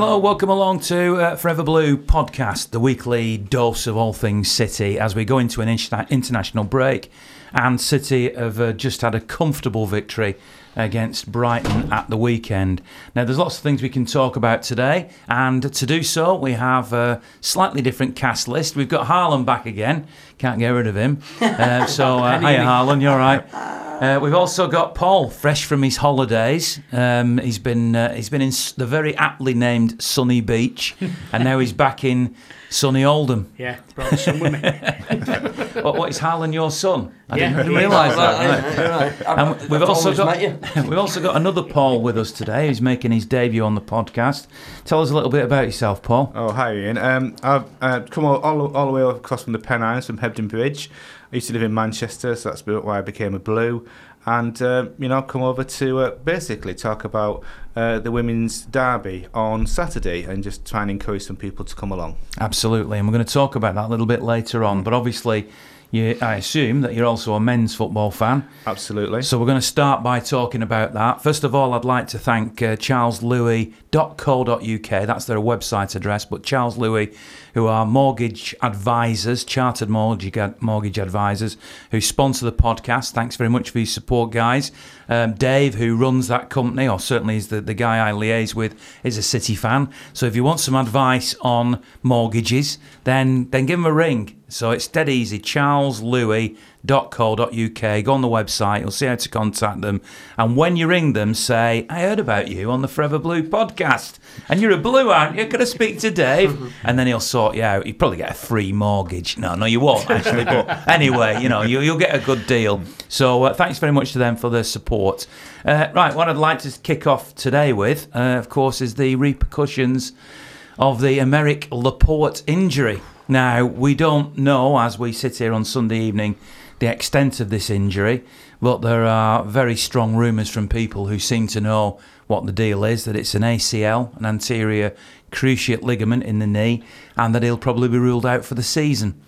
Hello, welcome along to uh, Forever Blue podcast, the weekly dose of all things City as we go into an inter- international break. And City have uh, just had a comfortable victory against Brighton at the weekend. Now, there's lots of things we can talk about today, and to do so, we have a slightly different cast list. We've got Harlan back again, can't get rid of him. Uh, so, uh, hiya, Harlan, you're right. Uh, we've also got Paul, fresh from his holidays. Um, he's been uh, he's been in the very aptly named Sunny Beach, and now he's back in sunny Oldham. Yeah, brought the son with me. What, what is Harlan your son? I Yeah. didn't realise Right, that. right, right. right. And we've I've also got we've also got another Paul with us today. who's making his debut on the podcast. Tell us a little bit about yourself, Paul. Oh, hi, Ian. Um, I've uh, come all, all, all the way across from the Pennines, from Hebden Bridge. I used to live in Manchester, so that's why I became a Blue. And, uh, you know, come over to uh, basically talk about uh, the women's derby on Saturday and just try and encourage some people to come along. Absolutely, and we're going to talk about that a little bit later on. But obviously, you, I assume that you're also a men's football fan. Absolutely. So we're going to start by talking about that. First of all, I'd like to thank uh, charleslouis.co.uk. That's their website address. But Charles Louis, who are mortgage advisors, chartered mortgage, mortgage advisors, who sponsor the podcast. Thanks very much for your support, guys. Um, Dave, who runs that company, or certainly is the, the guy I liaise with, is a City fan. So if you want some advice on mortgages, then then give him a ring. So it's dead easy. charleslouis.co.uk. Go on the website. You'll see how to contact them. And when you ring them, say, I heard about you on the Forever Blue podcast. And you're a blue, aren't you? Going to speak to Dave? And then he'll sort you out. You'd probably get a free mortgage. No, no, you won't, actually. But anyway, you know, you, you'll get a good deal. So uh, thanks very much to them for their support. Uh, right, what I'd like to kick off today with, uh, of course, is the repercussions of the Aymeric Laporte injury. Now, we don't know, as we sit here on Sunday evening, the extent of this injury, but there are very strong rumours from people who seem to know what the deal is that it's an ACL, an anterior cruciate ligament in the knee, and that he'll probably be ruled out for the season.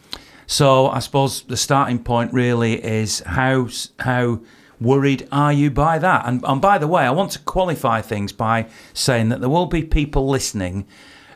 So, I suppose the starting point really is how how worried are you by that? And, and by the way, I want to qualify things by saying that there will be people listening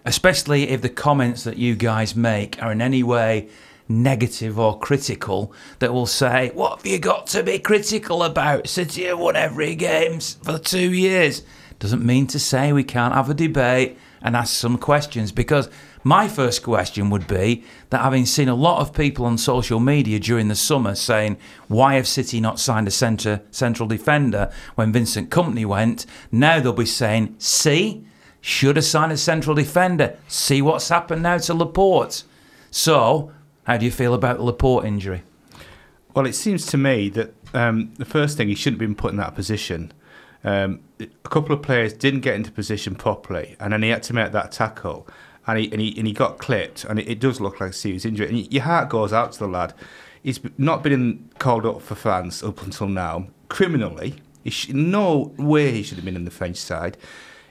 especially if the comments that you guys make are in any way negative or critical, that will say, What have you got to be critical about? City have won every game for two years. Doesn't mean to say we can't have a debate and ask some questions because my first question would be that having seen a lot of people on social media during the summer saying, why have City not signed a centre central defender when Vincent Kompany went? Now they'll be saying, see, should have signed a central defender. See what's happened now to Laporte. So, how do you feel about the Laporte injury? Well, it seems to me that um, the first thing he shouldn't have been put in that position. Um, a couple of players didn't get into position properly, and then he had to make that tackle, and he and he, and he got clipped, and it, it does look like a serious injury. And your heart goes out to the lad. He's not been called up for France up until now criminally. He sh- no way he should have been in the French side.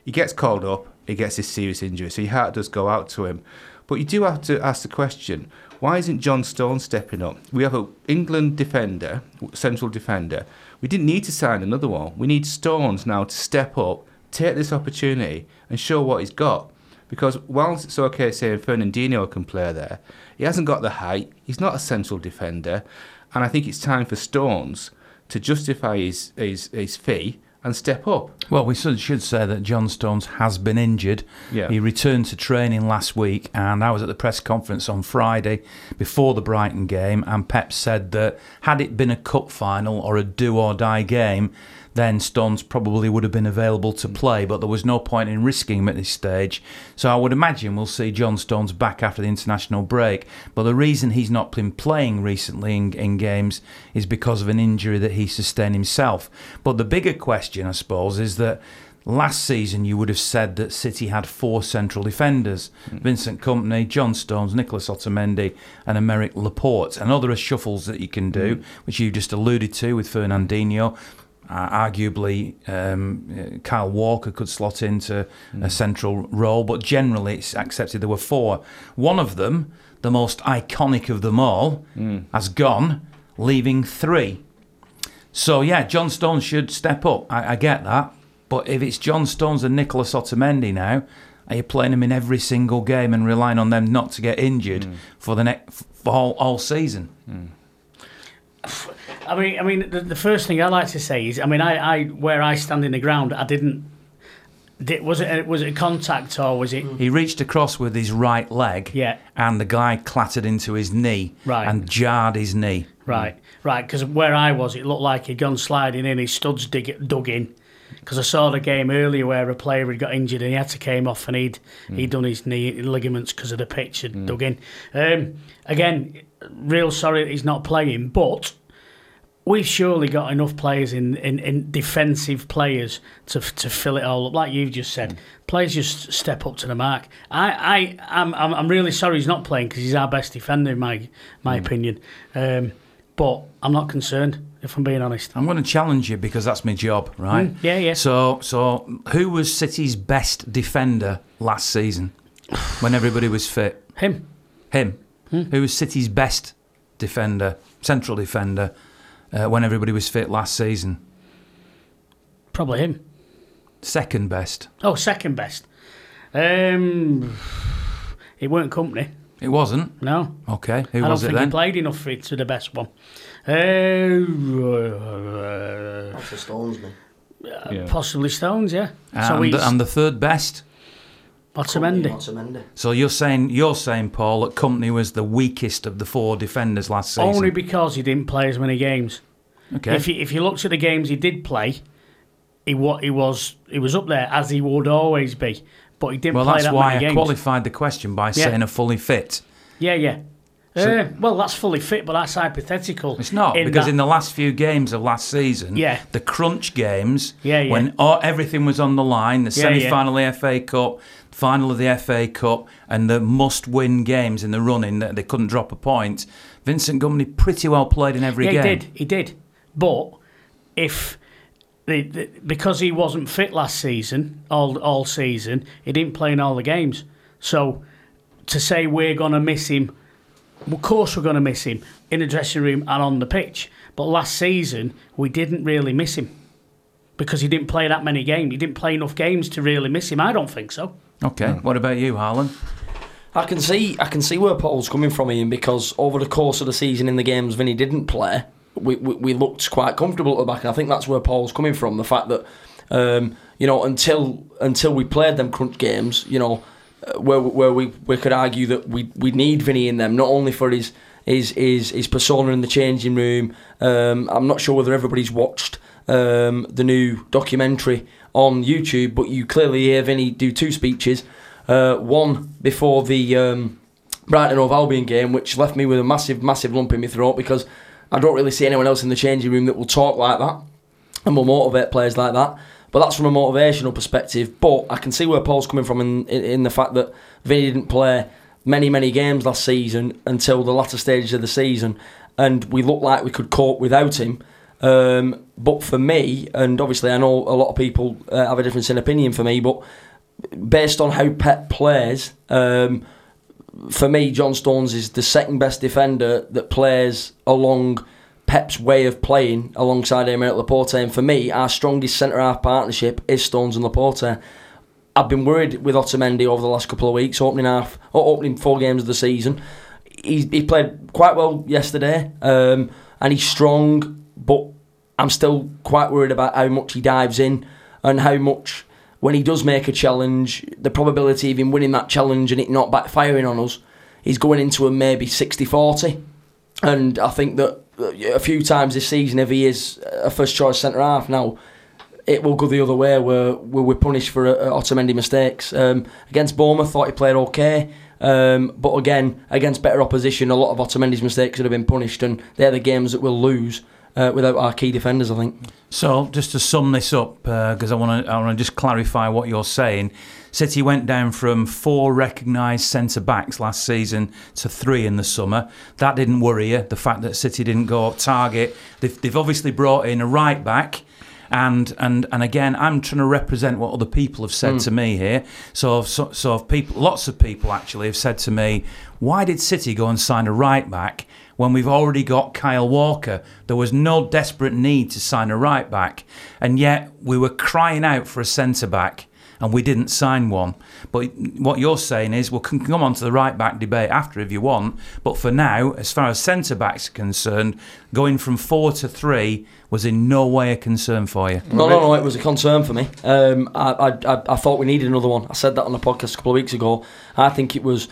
He gets called up, he gets this serious injury, so your heart does go out to him. But you do have to ask the question: Why isn't John Stone stepping up? We have an England defender, central defender. We didn't need to sign another one. We need Stones now to step up, take this opportunity, and show what he's got. Because whilst it's okay saying Fernandinho can play there, he hasn't got the height. He's not a central defender, and I think it's time for Stones to justify his his, his fee and step up. Well, we should should say that John Stones has been injured. Yeah. He returned to training last week, and I was at the press conference on Friday before the Brighton game, and Pep said that had it been a cup final or a do or die game, then Stones probably would have been available to play, but there was no point in risking him at this stage. So I would imagine we'll see John Stones back after the international break. But the reason he's not been playing recently in, in games is because of an injury that he sustained himself. But the bigger question, I suppose, is that last season you would have said that City had four central defenders hmm. Vincent Kompany, John Stones, Nicholas Otamendi, and Aymeric Laporte. And other shuffles that you can do, hmm. which you just alluded to with Fernandinho. Uh, arguably, um, uh, Kyle Walker could slot into a central role, but generally it's accepted there were four. One of them, the most iconic of them all, has gone, leaving three. So yeah, John Stones should step up. I, I get that, but if it's John Stones and Nicholas Otamendi now, Are you playing them in every single game and relying on them not to get injured for the next for all, all season? I mean, I mean, the, the first thing I like to say is, I mean, I, I where I stand in the ground, I didn't. Did, was it was it a contact or was it? He reached across with his right leg, Yeah. and the guy clattered into his knee Right. and jarred his knee. Right, right. Because where I was, it looked like he'd gone sliding in. His studs dig, dug in. Because I saw the game earlier where a player had got injured and he had to came off and he'd he'd done his knee ligaments because of the pitch had dug in. Um, again, real sorry that he's not playing, but we've surely got enough players in, in, in defensive players to to fill it all up. Like you've just said, players just step up to the mark. I I I'm I'm, I'm really sorry he's not playing because he's our best defender in my my opinion. Um, but I'm not concerned if I'm being honest. I'm going to challenge you because that's my job, right? Mm, yeah, yeah. So, so who was City's best defender last season when everybody was fit? Him. Him. Hmm. Who was City's best defender, central defender, uh, when everybody was fit last season? Probably him. Second best. Oh, second best. Um, it weren't Kompany. It wasn't. No, Okay. Who I don't was it think he played enough for it to the best one. Uh, That's the Stones, man. Yeah. possibly Stones, yeah. so And, he's and the third best. Otamendi. Otamendi. So you're saying you're saying Paul that Kompany was the weakest of the four defenders last season. Only because he didn't play as many games. okay. If you, if you looked at the games he did play, he wa- he was he was up there as he would always be. But he didn't well, play that's that why many I games. qualified the question by saying a fully fit. Yeah, yeah. uh, well, that's fully fit, but that's hypothetical. It's not because that- in the last few games of last season, Yeah. the crunch games, Yeah, yeah. when all, everything was on the line, the Yeah, yeah. semi-final of the FA Cup, final of the FA Cup, and the must-win games in the running that they couldn't drop a point. Vincent Kompany pretty well played in every yeah, game. he did. He did. But if the, the, because he wasn't fit last season, all all season, he didn't play in all the games. So to say we're going to miss him, of course we're going to miss him in the dressing room and on the pitch. But last season we didn't really miss him because he didn't play that many games. He didn't play enough games to really miss him. I don't think so. Okay, what about you, Harlan? I can see I can see where Paul's coming from, Ian, because over the course of the season in the games Vinny didn't play, we, we, we looked quite comfortable at the back, and I think that's where Paul's coming from. The fact that um, you know until until we played them crunch games, you know, uh, where where we, we could argue that we we need Vinny in them not only for his his his, his persona in the changing room. Um, I'm not sure whether everybody's watched um, the new documentary on YouTube, but you clearly hear Vinny do two speeches. Uh, one before the um, Brighton Hove Albion game, which left me with a massive, massive lump in my throat because I don't really see anyone else in the changing room that will talk like that and will motivate players like that. But that's from a motivational perspective. But I can see where Paul's coming from in, in, in the fact that Vinny didn't play many, many games last season until the latter stages of the season, and we looked like we could cope without him. Um, but for me, and obviously I know a lot of people uh, have a difference in opinion for me, but based on how Pep plays, um, for me, John Stones is the second best defender that plays along Pep's way of playing alongside Aymeric Laporte. And for me, our strongest centre half partnership is Stones and Laporte. I've been worried with Otamendi over the last couple of weeks, opening half or opening four games of the season. He, he played quite well yesterday, um, and he's strong, but I'm still quite worried about how much he dives in and how much when he does make a challenge, the probability of him winning that challenge and it not backfiring on us is going into a maybe 60 40. And I think that uh, a few times this season, if he is a first choice centre half now, it will go the other way where, we're punished for uh, Otamendi mistakes. Um, against Bournemouth, thought he played okay. Um, but again, against better opposition, a lot of Otamendi's mistakes would have been punished, and they're the games that we'll lose uh, without our key defenders, I think. So, just to sum this up, because I want to, I want to just clarify what you're saying. City went down from four recognised centre backs last season to three in the summer. That didn't worry you. The fact that City didn't go up target. They've, they've obviously brought in a right back. And, and and again, I'm trying to represent what other people have said hmm. to me here. So, so, so people, lots of people actually have said to me, "Why did City go and sign a right back when we've already got Kyle Walker. There was no desperate need to sign a right back, and yet we were crying out for a centre back. And we didn't sign one. But what you're saying is, we can come on to the right back debate after if you want. But for now, as far as centre backs are concerned, going from four to three was in no way a concern for you. No, no, no. It was a concern for me. Um, I, I, I, I thought we needed another one. I said that on the podcast a couple of weeks ago. I think it was.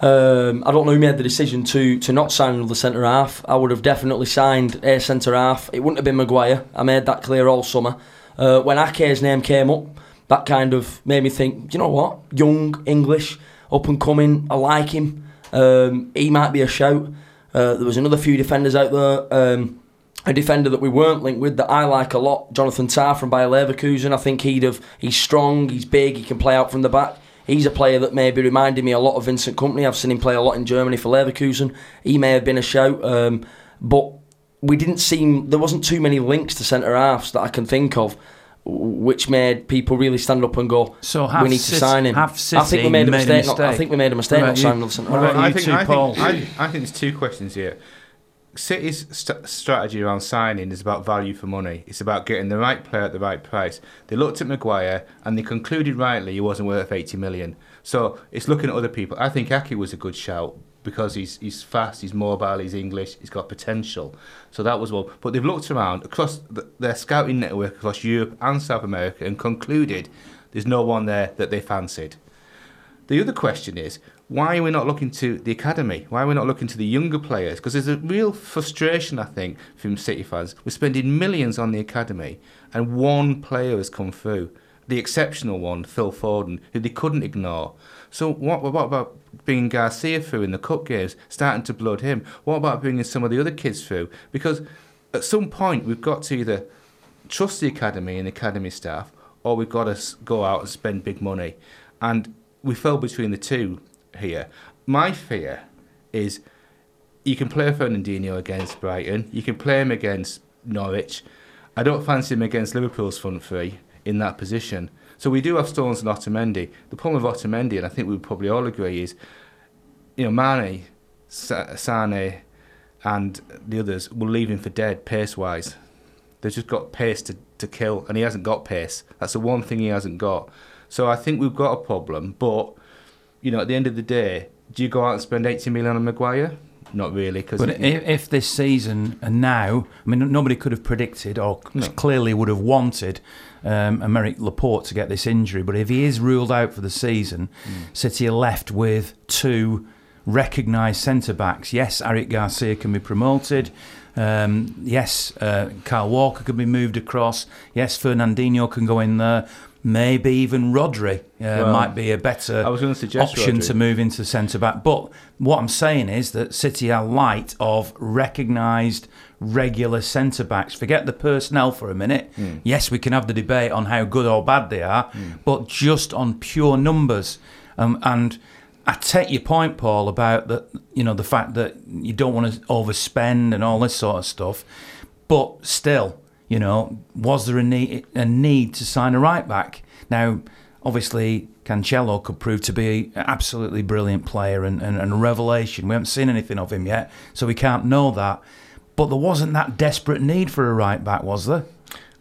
Um, I don't know who made the decision to to not sign another centre half. I would have definitely signed a centre half. It wouldn't have been Maguire. I made that clear all summer. Uh, when Ake's name came up, that kind of made me think. You know what? Young English, up and coming. I like him. Um, he might be a shout. Uh, there was another few defenders out there. Um, a defender that we weren't linked with that I like a lot, Jonathan Tah from Bayer Leverkusen. I think he'd have. He's strong. He's big. He can play out from the back. He's a player that maybe reminded me a lot of Vincent Kompany. I've seen him play a lot in Germany for Leverkusen. He may have been a shout, um, but we didn't seem there wasn't too many links to centre halves that I can think of, which made people really stand up and go, So "We need City- to sign him." I think we made a made a mistake. not- I think we made a mistake not about you? signing another What half. about I you think, two, I, Paul? think, I, I think there's two questions here. City's st- strategy around signing is about value for money. It's about getting the right player at the right price. They looked at Maguire and they concluded rightly he wasn't worth 80 million. So it's looking at other people. I think Ake was a good shout because he's he's fast, he's mobile, he's English, he's got potential. So that was one. But they've looked around across the, their scouting network across Europe and South America and concluded there's no one there that they fancied. The other question is, why are we not looking to the academy? Why are we not looking to the younger players? Because there's a real frustration, I think, from City fans. We're spending millions on the academy, and one player has come through. The exceptional one, Phil Foden, who they couldn't ignore. So what, what about bringing Garcia through in the cup games, starting to blood him? What about bringing some of the other kids through? Because at some point we've got to either trust the academy and the academy staff, or we've got to go out and spend big money. And we fell between the two here. My fear is you can play Fernandinho against Brighton, you can play him against Norwich. I don't fancy him against Liverpool's front three in that position. So we do have Stones and Otamendi. The problem with Otamendi, and I think we would probably all agree, is you know Mane, Sane, and the others will leave him for dead pace wise. They've just got pace to, to kill, and he hasn't got pace. That's the one thing he hasn't got. So I think we've got a problem. But you know, at the end of the day, do you go out and spend 80 million on Maguire? Not really, because But if, if this season and now, I mean, nobody could have predicted or No. clearly would have wanted um, Aymeric Laporte to get this injury. But if he is ruled out for the season, City are left with two recognised centre backs. Yes, Eric Garcia can be promoted. Um, yes, uh, Kyle Walker can be moved across. Yes, Fernandinho can go in there. Maybe even Rodri uh, Well, might be a better I was going to suggest option Rodri. to move into centre back. But what I'm saying is that City are light of recognised regular centre backs. Forget the personnel for a minute. Hmm. Yes, we can have the debate on how good or bad they are, but just on pure numbers. Um, and I take your point, Paul, about that. You know the fact that you don't want to overspend and all this sort of stuff. But still, you know, was there a need, a need to sign a right back? Now, obviously, Cancelo could prove to be an absolutely brilliant player and, and, and a revelation. We haven't seen anything of him yet, so we can't know that. But there wasn't that desperate need for a right back, was there?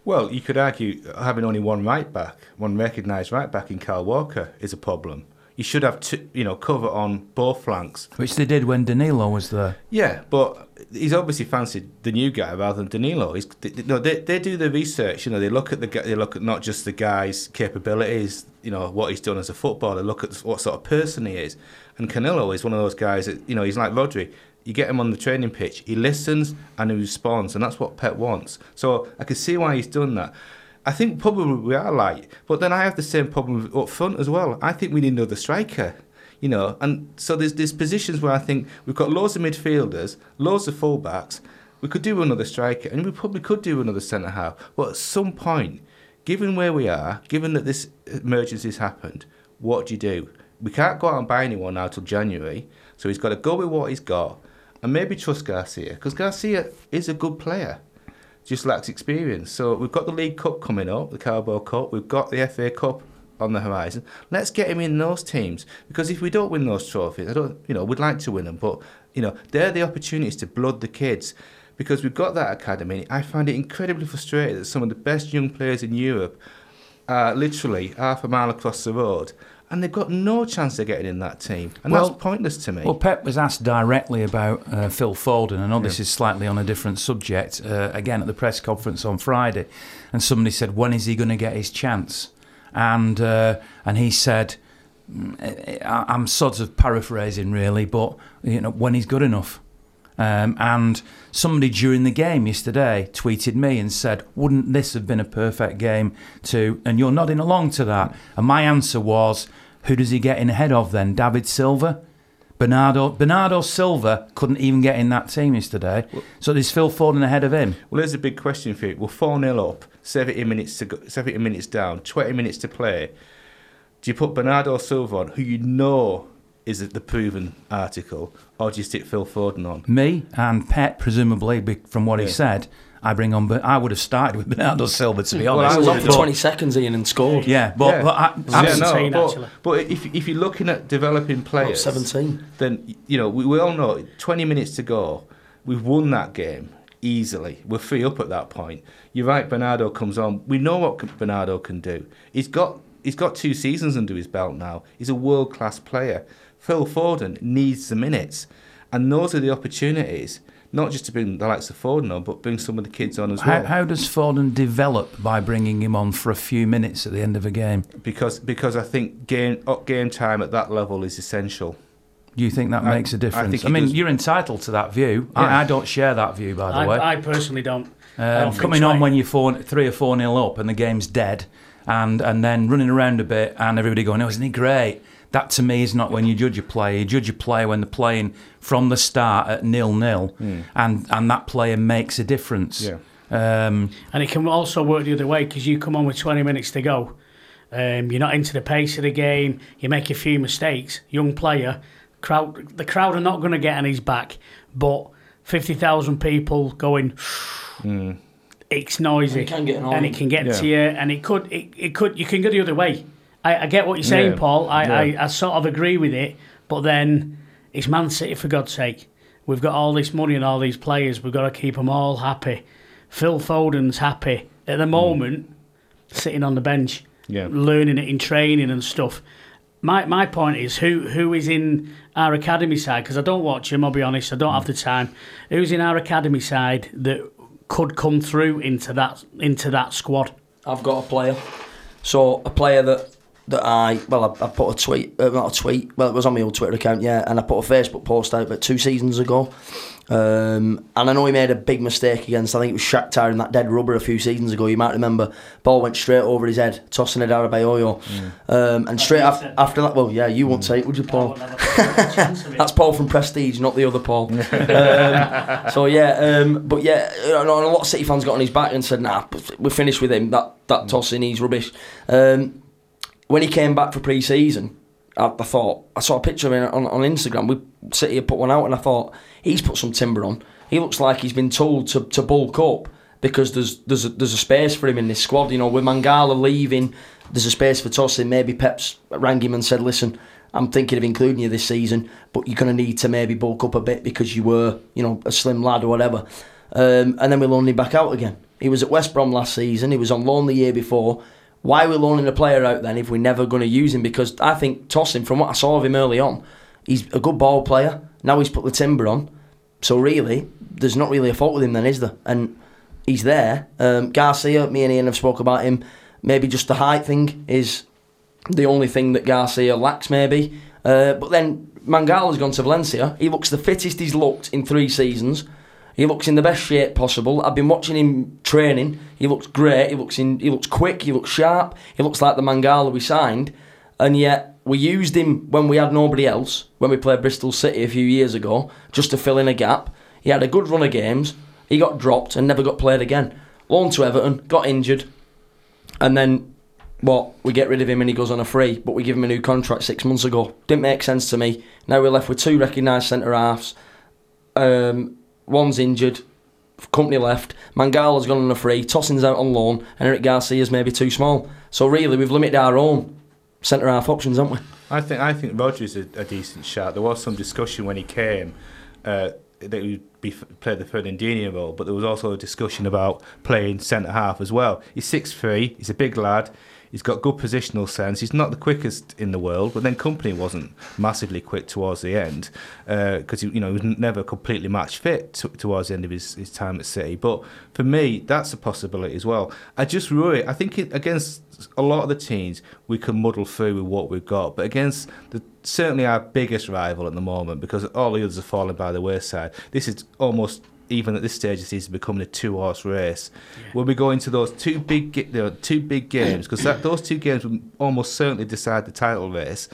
Well, you could argue having only one right back, one recognised right back in Carl Walker, is a problem. You should have two, you know, cover on both flanks. Which they did when Danilo was there. Yeah, but he's obviously fancied the new guy rather than Danilo. He's, they, they- no, they, they do the research. You know, they look at the they look at not just the guy's capabilities. You know what he's done as a footballer. Look at what sort of person he is. And Cancelo is one of those guys that you know he's like Rodri. You get him on the training pitch, he listens and he responds, and that's what Pep wants. So I can see why he's done that. I think probably we are light, but then I have the same problem up front as well. I think we need another striker you know, and so there's there's positions where I think we've got loads of midfielders, loads of fullbacks. We could do another striker, and we probably could do another centre half. But at some point, given where we are, given that this emergency's happened, what do you do? We can't go out and buy anyone now till January, so he's got to go with what he's got, and maybe trust Garcia because Garcia is a good player just lacks experience. So we've got the League Cup coming up, the Carabao Cup. We've got the FA Cup on the horizon. Let's get him in those teams because if we don't win those trophies, I don't, you know, we'd like to win them, but you know, they're the opportunities to blood the kids because we've got that academy. I find it incredibly frustrating that some of the best young players in Europe are literally half a mile across the road, and they've got no chance of getting in that team, and Well- that's pointless to me. Well, Pep was asked directly about uh, Phil Foden. I know this is slightly on a different subject. Uh, again, at the press conference on Friday, and somebody said, "When is he going to get his chance?" And uh, and he said, mm, "I'm sort of paraphrasing, really, but you know, when he's good enough." Um, and somebody during the game yesterday tweeted me and said, "Wouldn't this have been a perfect game to?" And you're nodding along to that. And my answer was, "Who does he get in ahead of then? David Silva." Bernardo Bernardo Silva couldn't even get in that team yesterday. So there's Phil Foden ahead of him. Well, there's a big question for you. We're 4 0 up, 70 minutes to go, 70 minutes down, 20 minutes to play. Do you put Bernardo Silva on, who you know is it the proven article, or do you stick Phil Foden on? Me and Pep, presumably, from what he said, I bring on. But I would have started with Bernardo Silva to be Well, honest. I was on for 20 seconds, Ian, and scored. Yeah, but, Yeah. but I, Yeah, no, 17 but, actually. but if, if you're looking at developing About players, 17. then you know we, we all know 20 minutes to go. We've won that game easily. We're free up at that point. You're right. Bernardo comes on. We know what Bernardo can do. He's got he's got two seasons under his belt now. He's a world class player. Phil Foden needs the minutes, and those are the opportunities. Not just to bring the likes of Foden on, but bring some of the kids on as how, well. how does Foden develop by bringing him on for a few minutes at the end of a game? because because I think game up game time at that level is essential. Do you think that I- makes a difference? think I, mean, does. you're entitled to that view. Yeah. I, I don't share that view, by the I, way. I personally don't. Um, don't coming so. on when you're four, three or four nil up and the game's dead, and and then running around a bit and everybody going, "Oh, isn't he great?" That to me is not when you judge a player. You judge a player when they're playing from the start at nil nil, and and that player makes a difference. Yeah. Um, And it can also work the other way because you come on with 20 minutes to go. Um, you're not into the pace of the game. You make a few mistakes. Young player, crowd. The crowd are not going to get on his back, but 50,000 people going. It's noisy, And it can get and it can get Yeah. to you, and it could, it, it could, you can go the other way. I, I get what you're saying, Yeah. Paul. I, Yeah. I, I sort of agree with it, but then it's Man City for God's sake. We've got all this money and all these players. We've got to keep them all happy. Phil Foden's happy at the mm. moment, sitting on the bench, Yeah. learning it in training and stuff. My my point is who who is in our academy side because I don't watch him. I'll be honest, I don't have mm. the time. Who's in our academy side that could come through into that into that squad? I've got a player. So a player that that I well I, I put a tweet uh, not a tweet well it was on my old Twitter account yeah and I put a Facebook post out about two seasons ago um, and I know he made a big mistake against I think it was Shakhtar in that dead rubber a few seasons ago you might remember ball went straight over his head Tosin it out of Bayoyo um, and straight you af- said. after that well yeah you won't say it would you Paul that's Paul from Prestige, not the other Paul. um, so yeah, um, but yeah, you know, and a lot of City fans got on his back and said, "Nah, we're finished with him. That that tossing, he's rubbish." Um, when he came back for pre-season, I, I thought I saw a picture of him on, on Instagram. We City had put one out, and I thought he's put some timber on. He looks like he's been told to, to bulk up because there's there's a, there's a space for him in this squad. You know, with Mangala leaving, there's a space for Tosin. Maybe Pep's rang him and said, "Listen, I'm thinking of including you this season, but you're going to need to maybe bulk up a bit because you were, you know, a slim lad or whatever." Um, and then we loaned him back out again. He was at West Brom last season. He was on loan the year before. Why are we loaning a player out then if we're never going to use him? Because I think Tosin, from what I saw of him early on, he's a good ball player. Now he's put the timber on. So really, there's not really a fault with him then, is there? And he's there. Um, Garcia, me and Ian have spoke about him. Maybe just the height thing is the only thing that Garcia lacks, maybe. Uh, but then Mangala's gone to Valencia. He looks the fittest he's looked in three seasons. He looks in the best shape possible. I've been watching him training. He looks great. He looks in. He looks quick. He looks sharp. He looks like the Mangala we signed. And yet we used him when we had nobody else. When we played Bristol City a few years ago, just to fill in a gap. He had a good run of games. He got dropped and never got played again. Loaned to Everton, got injured, and then what? We get rid of him and he goes on a free, but we give him a new contract six months ago. Didn't make sense to me. Now we're left with two recognised centre halves. Um, one's injured, Kompany left. Mangala's gone on a free. Tosin's out on loan, and Eric Garcia's maybe too small. So really, we've limited our own centre half options, haven't we? I think I think Rodri's a, a decent shot. There was some discussion when he came uh, that he would be play the Fernandinho role, but there was also a discussion about playing centre half as well. He's six three. He's a big lad. He's got good positional sense. He's not the quickest in the world, but then Kompany wasn't massively quick towards the end uh, because you know he was never completely match fit t- towards the end of his, his time at City. But for me, that's a possibility as well. I just worry. I think it, against a lot of the teams, we can muddle through with what we've got, but against the certainly our biggest rival at the moment, because all the others are falling by the wayside. This is almost even at this stage, it is becoming a two-horse race. Yeah. When we go into those two big, you know, two big games, because those two games will almost certainly decide the title race.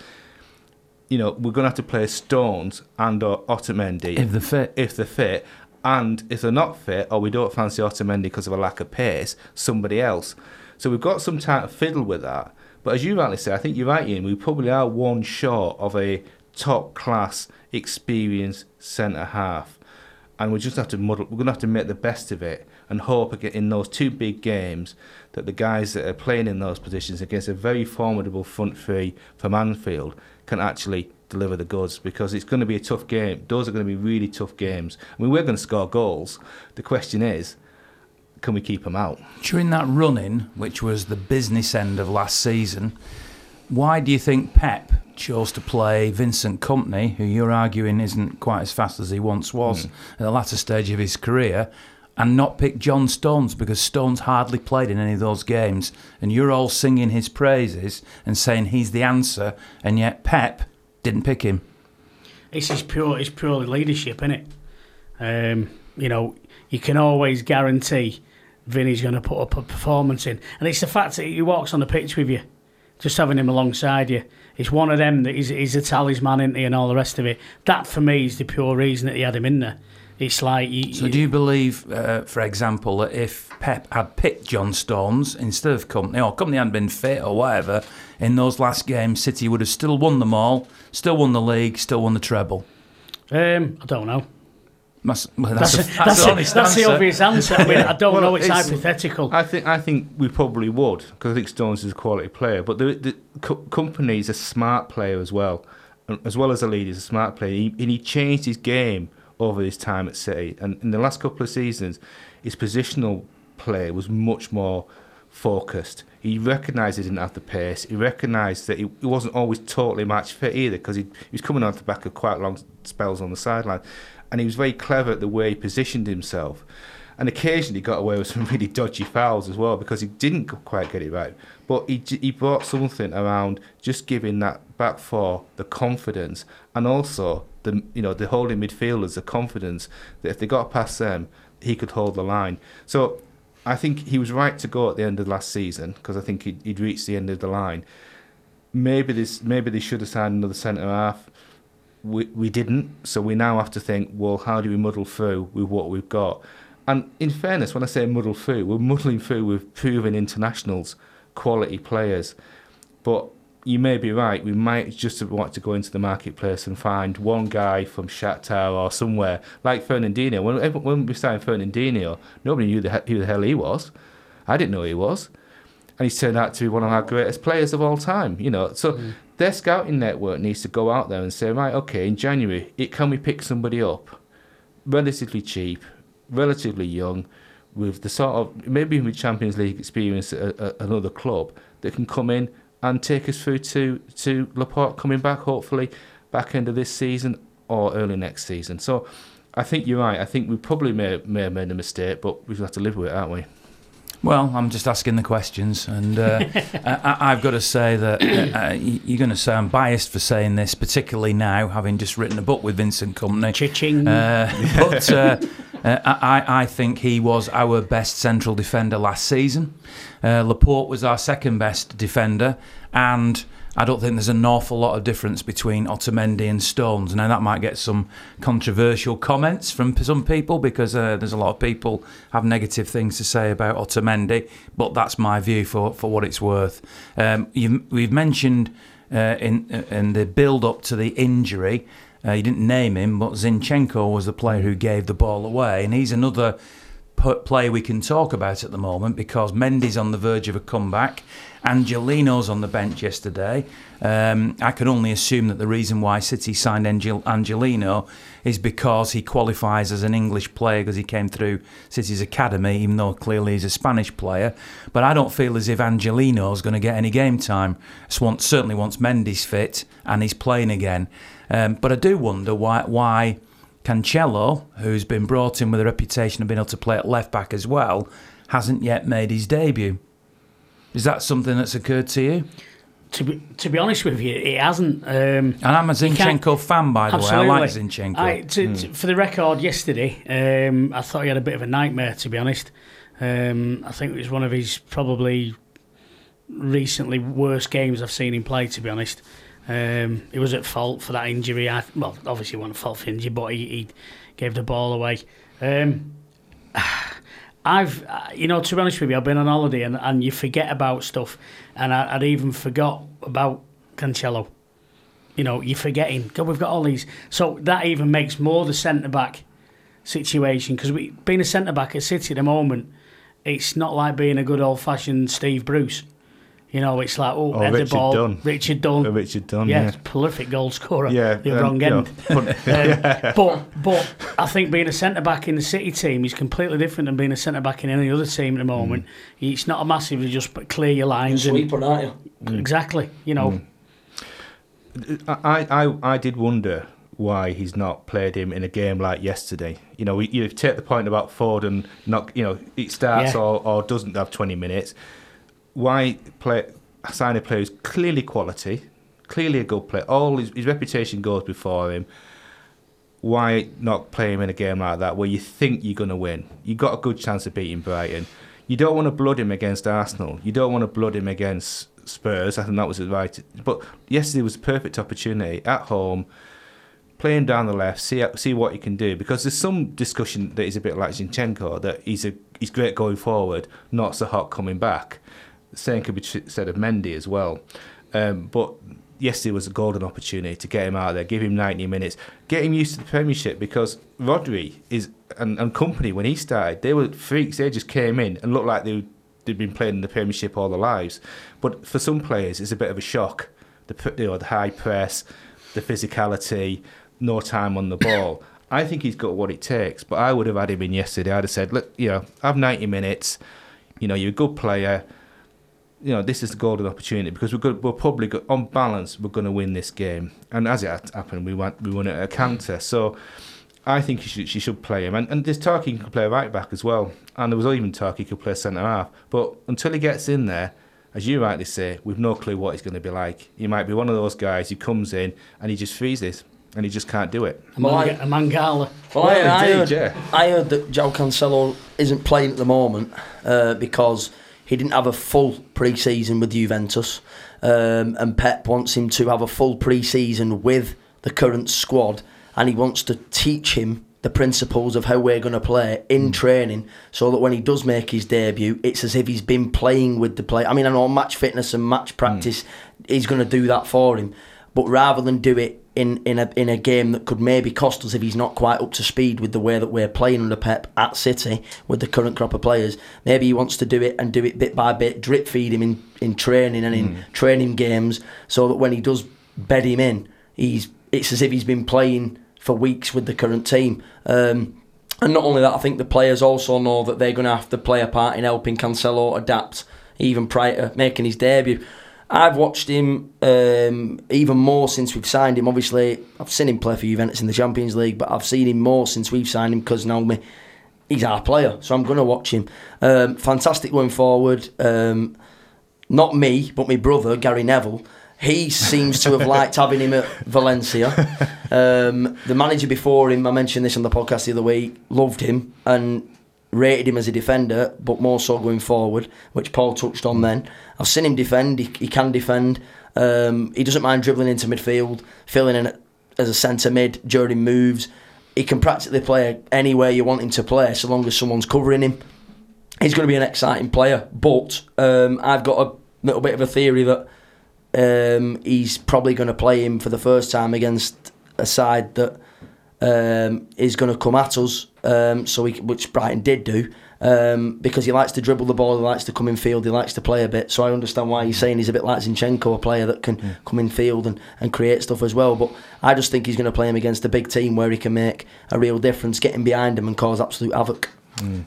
You know, we're going to have to play Stones and or Otamendi if they're fit. If they're fit, and if they're not fit, or we don't fancy Otamendi because of a lack of pace, somebody else. So we've got some time to fiddle with that. But as you rightly say, I think you're right, Ian. We probably are one short of a top class, experienced centre half and we just have to muddle. We're going to have to make the best of it and hope in those two big games that the guys that are playing in those positions against a very formidable front three for Anfield can actually deliver the goods because it's going to be a tough game. Those are going to be really tough games. I mean, we're going to score goals. The question is, can we keep them out? During that running, which was the business end of last season, why do you think Pep chose to play Vincent Kompany, who you're arguing isn't quite as fast as he once was mm. at the latter stage of his career, and not pick John Stones because Stones hardly played in any of those games, and you're all singing his praises and saying he's the answer, and yet Pep didn't pick him. It's is pure. It's purely leadership, isn't it? Um, you know, you can always guarantee Vinny's going to put up a performance in, and it's the fact that he walks on the pitch with you, just having him alongside you it's one of them that he's, he's a talisman, isn't he, and all the rest of it. That for me is the pure reason that he had him in there. It's like. You, so, do you believe, uh, for example, that if Pep had picked John Stones instead of Kompany, or Kompany hadn't been fit or whatever, in those last games, City would have still won them all, still won the league, still won the treble? Um, I don't know. That's, well, that's, that's, a, that's, that's, a, that's the obvious answer. I mean, I don't well, know. It's, it's, hypothetical. I think I think we probably would because I think Stones is a quality player. But the, the co- Kompany is a smart player as well, as well as a leader. He's a smart player, he, and he changed his game over his time at City. And in the last couple of seasons, his positional play was much more focused. He recognised he didn't have the pace. He recognised that he, he wasn't always totally match fit either because he, he was coming off the back of quite long spells on the sideline and he was very clever at the way he positioned himself. And occasionally got away with some really dodgy fouls as well because he didn't quite get it right. But he he brought something around just giving that back four the confidence and also the you know the holding midfielders the confidence that if they got past them he could hold the line. So I think he was right to go at the end of last season because I think he'd, he'd reached the end of the line. Maybe this maybe they should have signed another centre half we, we didn't. So we now have to think, well, how do we muddle through with what we've got? And in fairness, when I say muddle through, we're muddling through with proven internationals, quality players. But you may be right. We might just want to go into the marketplace and find one guy from Shakhtar or somewhere like Fernandinho. When, when we signed Fernandinho, nobody knew the, who the hell he was. I didn't know who he was, and he's turned out to be one of our greatest players of all time. You know, so mm their scouting network needs to go out there and say, right, okay, in January, it, can we pick somebody up relatively cheap, relatively young, with the sort of maybe with Champions League experience at, at another club that can come in and take us through to to Laporte coming back hopefully back end of this season or early next season. So I think you're right. I think we probably may, may have made a mistake, but we've got to live with it, aren't we? Well, I'm just asking the questions, and uh, I, have got to say that uh, uh you're going to say I'm biased for saying this, particularly now, having just written a book with Vincent Kompany. Chiching. Uh, but uh, uh, I, I, think he was our best central defender last season. Laporte was our second best defender, and I don't think there's an awful lot of difference between Otamendi and Stones. Now that might get some controversial comments from some people because uh, there's a lot of people have negative things to say about Otamendi, but that's my view for, for what it's worth. Um, we've mentioned uh, in in the build up to the injury, uh, you didn't name him, but Zinchenko was the player who gave the ball away, and he's another player we can talk about at the moment because Mendy's on the verge of a comeback. Angelino's on the bench yesterday. Um, I can only assume that the reason why City signed Angel- Angelino is because he qualifies as an English player because he came through City's academy, even though clearly he's a Spanish player. But I don't feel as if Angelino's going to get any game time. Swan certainly once Mendy's fit and he's playing again. Um, but I do wonder why why Cancelo, who's been brought in with a reputation of being able to play at left back as well, hasn't yet made his debut. Is that something that's occurred to you? To be, to be honest with you, it hasn't. Um, And I'm a Zinchenko fan, by the way. I like Zinchenko. I, to, to- for the record, yesterday, um, I thought he had a bit of a nightmare, to be honest. Um, I think it was one of his probably recently worst games I've seen him play, to be honest. Um, he was at fault for that injury. I, well, obviously, he wasn't at fault for injury, but he, he gave the ball away. Um, I've, uh, you know, to be honest with you, I've been on holiday and, and you forget about stuff. And I, I'd even forgot about Cancelo. You know, you're forgetting. God, we've got all these. So that even makes more the centre back situation because being a centre back at City at the moment, it's not like being a good old fashioned Steve Bruce. You know, it's like oh, Or head the Richard ball, Dunn. Richard Dunn, Uh, Richard Dunn, yeah, yeah. prolific goal scorer. Yeah, the um, wrong you know, end. put- Um, but but I think being a centre back in the City team is completely different than being a centre back in any other team at the moment. Mm. It's not a massively just clear your lines and Sweeper, aren't you? exactly. You know, I, I, I did wonder why he's not played him in a game like yesterday. You know, we, you take the point about Foden not, you know, it starts Yeah. or, or doesn't have 20 minutes. Why play sign a player who's clearly quality, clearly a good player, all his, his reputation goes before him. Why not play him in a game like that where you think you're going to win? You've got a good chance of beating Brighton. You don't want to blood him against Arsenal. You don't want to blood him against Spurs. I think that was the right. But yesterday was a perfect opportunity at home, playing down the left, see see what he can do. Because there's some discussion that he's a bit like Zinchenko, that he's a he's great going forward, not so hot coming back. The same could be said of Mendy as well. Um, but yesterday was a golden opportunity to get him out there, give him 90 minutes, get him used to the Premiership because Rodri is and, and company when he started, they were freaks. They just came in and looked like they they'd been playing in the Premiership all their lives. But for some players, it's a bit of a shock. The you know the high press, the physicality, no time on the ball. I think he's got what it takes. But I would have had him in yesterday. I'd have said, look, you know, have 90 minutes. You know, you're a good player you know, this is the golden opportunity because we're good, we're probably go on balance. We're going to win this game, and as it happened, we won we won it at a canter. So I think she should, she should play him, and and there's talk he can play right back as well, and there was even talk he could play centre half. But until he gets in there, as you rightly say, we've no clue what he's going to be like. He might be one of those guys who comes in and he just freezes and he just can't do it. a, Well, I- Manga- a Mangala. Well, I, Well, I, indeed, heard, yeah. I heard that João Cancelo isn't playing at the moment uh, because he didn't have a full pre-season with Juventus, um, and Pep wants him to have a full pre-season with the current squad, and he wants to teach him the principles of how we're going to play in training, so that when he does make his debut, it's as if he's been playing with the play. I mean, I know match fitness and match practice, he's going to do that for him, but rather than do it in, in a in a game that could maybe cost us if he's not quite up to speed with the way that we're playing under Pep at City with the current crop of players. Maybe he wants to do it and do it bit by bit, drip feed him in, in training and in training games, so that when he does bed him in, he's it's as if he's been playing for weeks with the current team. Um, and not only that, I think the players also know that they're going to have to play a part in helping Cancelo adapt even prior to making his debut. I've watched him um, even more since we've signed him. Obviously, I've seen him play for Juventus in the Champions League, but I've seen him more since we've signed him because now me, he's our player, so I'm going to watch him. Um, fantastic going forward. Um, not me, but my brother Gary Neville. He seems to have liked having him at Valencia. Um, the manager before him, I mentioned this on the podcast the other week, loved him and rated him as a defender, but more so going forward, which Paul touched on then. I've seen him defend, he, he can defend. Um, he doesn't mind dribbling into midfield, filling in as a centre mid during moves. He can practically play anywhere you want him to play, so long as someone's covering him. He's going to be an exciting player, but um, I've got a little bit of a theory that um, he's probably going to play him for the first time against a side that um, is going to come at us. Um, so we, which Brighton did do. Um, because he likes to dribble the ball, he likes to come in field, he likes to play a bit. So I understand why he's saying he's a bit like Zinchenko, a player that can Mm. come in field and, and create stuff as well. But I just think he's going to play him against a big team where he can make a real difference, getting behind him and cause absolute havoc.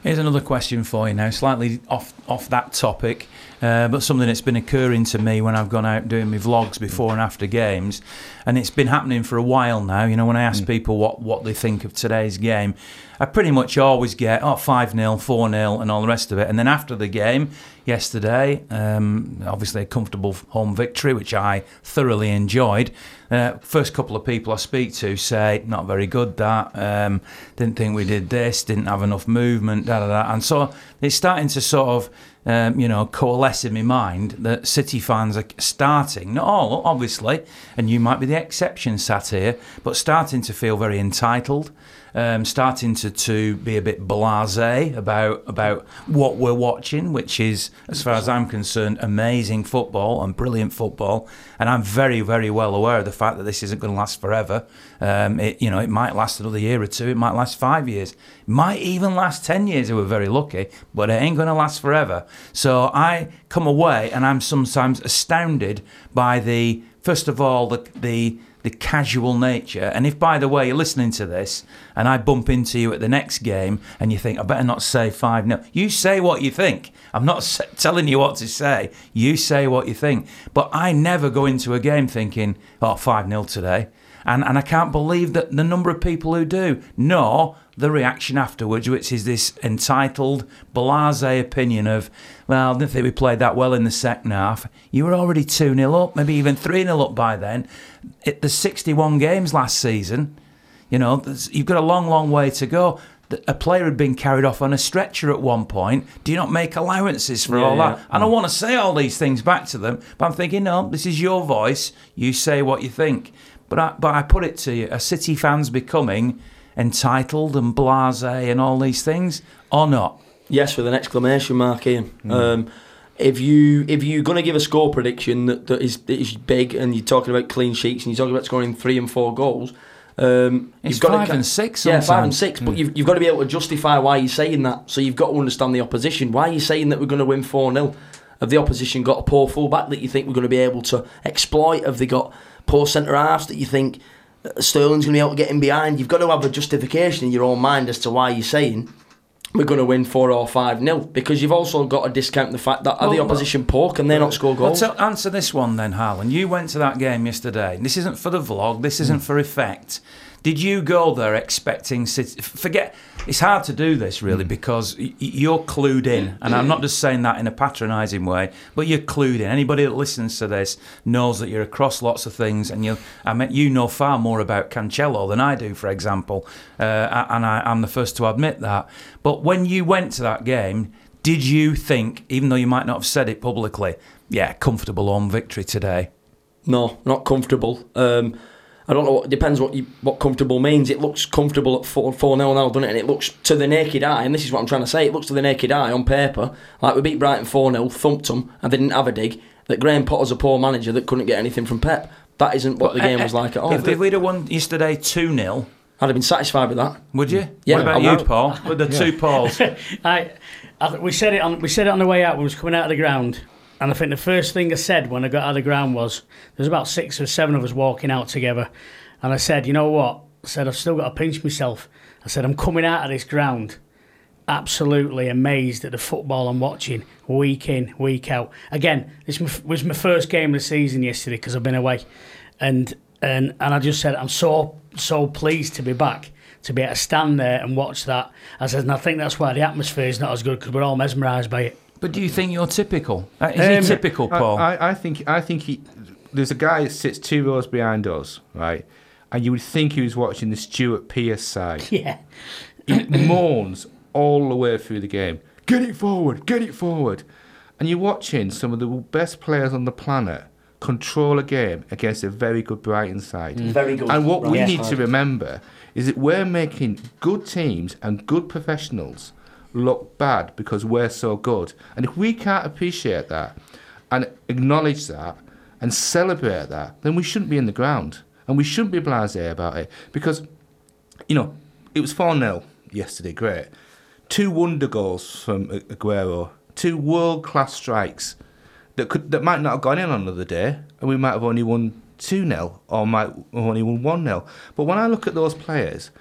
Here's another question for you now, slightly off off that topic, uh, but something that's been occurring to me when I've gone out doing my vlogs before and after games, and it's been happening for a while now. You know, when I ask people what, what they think of today's game, I pretty much always get oh five 0 four 0 and all the rest of it, and then after the game yesterday, um, obviously a comfortable home victory, which I thoroughly enjoyed. Uh, first couple of people I speak to say not very good. That um, didn't think we did this, didn't have enough movement, da da da. And so it's starting to sort of, um, you know, coalesce in my mind that City fans are starting, not all obviously, and you might be the exception sat here, but starting to feel very entitled. Um, starting to, to be a bit blasé about about what we're watching, which is, as far as I'm concerned, amazing football and brilliant football. And I'm very, very well aware of the fact that this isn't going to last forever. Um, it, you know, it might last another year or two. It might last five years. It might even last ten years if we're very lucky. But it ain't going to last forever. So I come away and I'm sometimes astounded by the first of all the the the casual nature. And if, by the way, you're listening to this and I bump into you at the next game and you think, I better not say 5 0, you say what you think. I'm not telling you what to say. You say what you think. But I never go into a game thinking, oh, 5 0 today. And, and I can't believe that the number of people who do, nor the reaction afterwards, which is this entitled, blase opinion of, well, I didn't think we played that well in the second half. You were already 2 0 up, maybe even 3 0 up by then. It, there's 61 games last season. You know, you've got a long, long way to go. A player had been carried off on a stretcher at one point. Do you not make allowances for Yeah, all yeah. that? And I want to say all these things back to them, but I'm thinking, no, this is your voice. You say what you think. But I, but I put it to you: Are City fans becoming entitled and blasé and all these things, or not? Yes, with an exclamation mark, Ian. Um, if you if you're going to give a score prediction that, that is that is big, and you're talking about clean sheets, and you're talking about scoring three and four goals, um, It's you've got five to, and six Yeah, five and sometimes. six. But you've, you've got to be able to justify why you're saying that. So you've got to understand the opposition. Why are you saying that we're going to win four 0 Have the opposition got a poor fullback that you think we're going to be able to exploit? Have they got poor centre halves that you think uh, Sterling's going to be able to get in behind? You've got to have a justification in your own mind as to why you're saying we're going to win four or five nil because you've also got to discount the fact that are the Well, opposition poor can they not score Well, goals? tell- answer this one then, Harlan. You went to that game yesterday. This isn't for the vlog. This Hmm. isn't for effect. Did you go there expecting City? Forget. It's hard to do this Hmm. really because y- y- you're clued in, and I'm not just saying that in a patronising way, but you're clued in. Anybody that listens to this knows that you're across lots of things, and you. I mean, you know far more about Cancelo than I do, for example, uh, and I, I'm the first to admit that. But when you went to that game, did you think, even though you might not have said it publicly, yeah, comfortable home victory today? No, not comfortable. Um, I don't know. What, depends what you, what comfortable means. It looks comfortable at four four nil now, doesn't it? And it looks to the naked eye, and this is what I'm trying to say. It looks to the naked eye on paper like we beat Brighton four 0 thumped them, and they didn't have a dig. That Graham Potter's a poor manager that couldn't get anything from Pep. That isn't what the game was like at all. If, if we'd have won yesterday 2 0, I'd have been satisfied with that. would you? Yeah, what about I'm you, out. Paul? With the two Pauls? I, I we said it on we said it on the way out when we was coming out of the ground, and I think the first thing I said when I got out of the ground was there's about six or seven of us walking out together, and I said, you know what? I said I've still got to pinch myself. I said I'm coming out of this ground absolutely amazed at the football I'm watching week in, week out. Again, this was my first game of the season yesterday because I've been away, and and and I just said I'm so so pleased to be back. To be able to stand there and watch that, I said, and I think that's why the atmosphere is not as good because we're all mesmerised by it. but do you think you're typical? Uh, Is Um, he typical, Paul? I, I, I think I think he. There's a guy that sits two rows behind us, right? And you would think he was watching the Stuart Pearce side. Yeah, He moans all the way through the game. Get it forward, get it forward. And you're watching some of the best players on the planet control a game against a very good Brighton side. Mm. Very good. And what we Right. need to remember is that we're making good teams and good professionals look bad because we're so good. And if we can't appreciate that and acknowledge that and celebrate that, then we shouldn't be in the ground. And we shouldn't be blasé about it. Because you know, it was 4 0 yesterday, great. Two wonder goals from Aguero, two world class strikes that could that might not have gone in on another day, and we might have only won 2 0 or might have only won 1 0. But when I look at those players,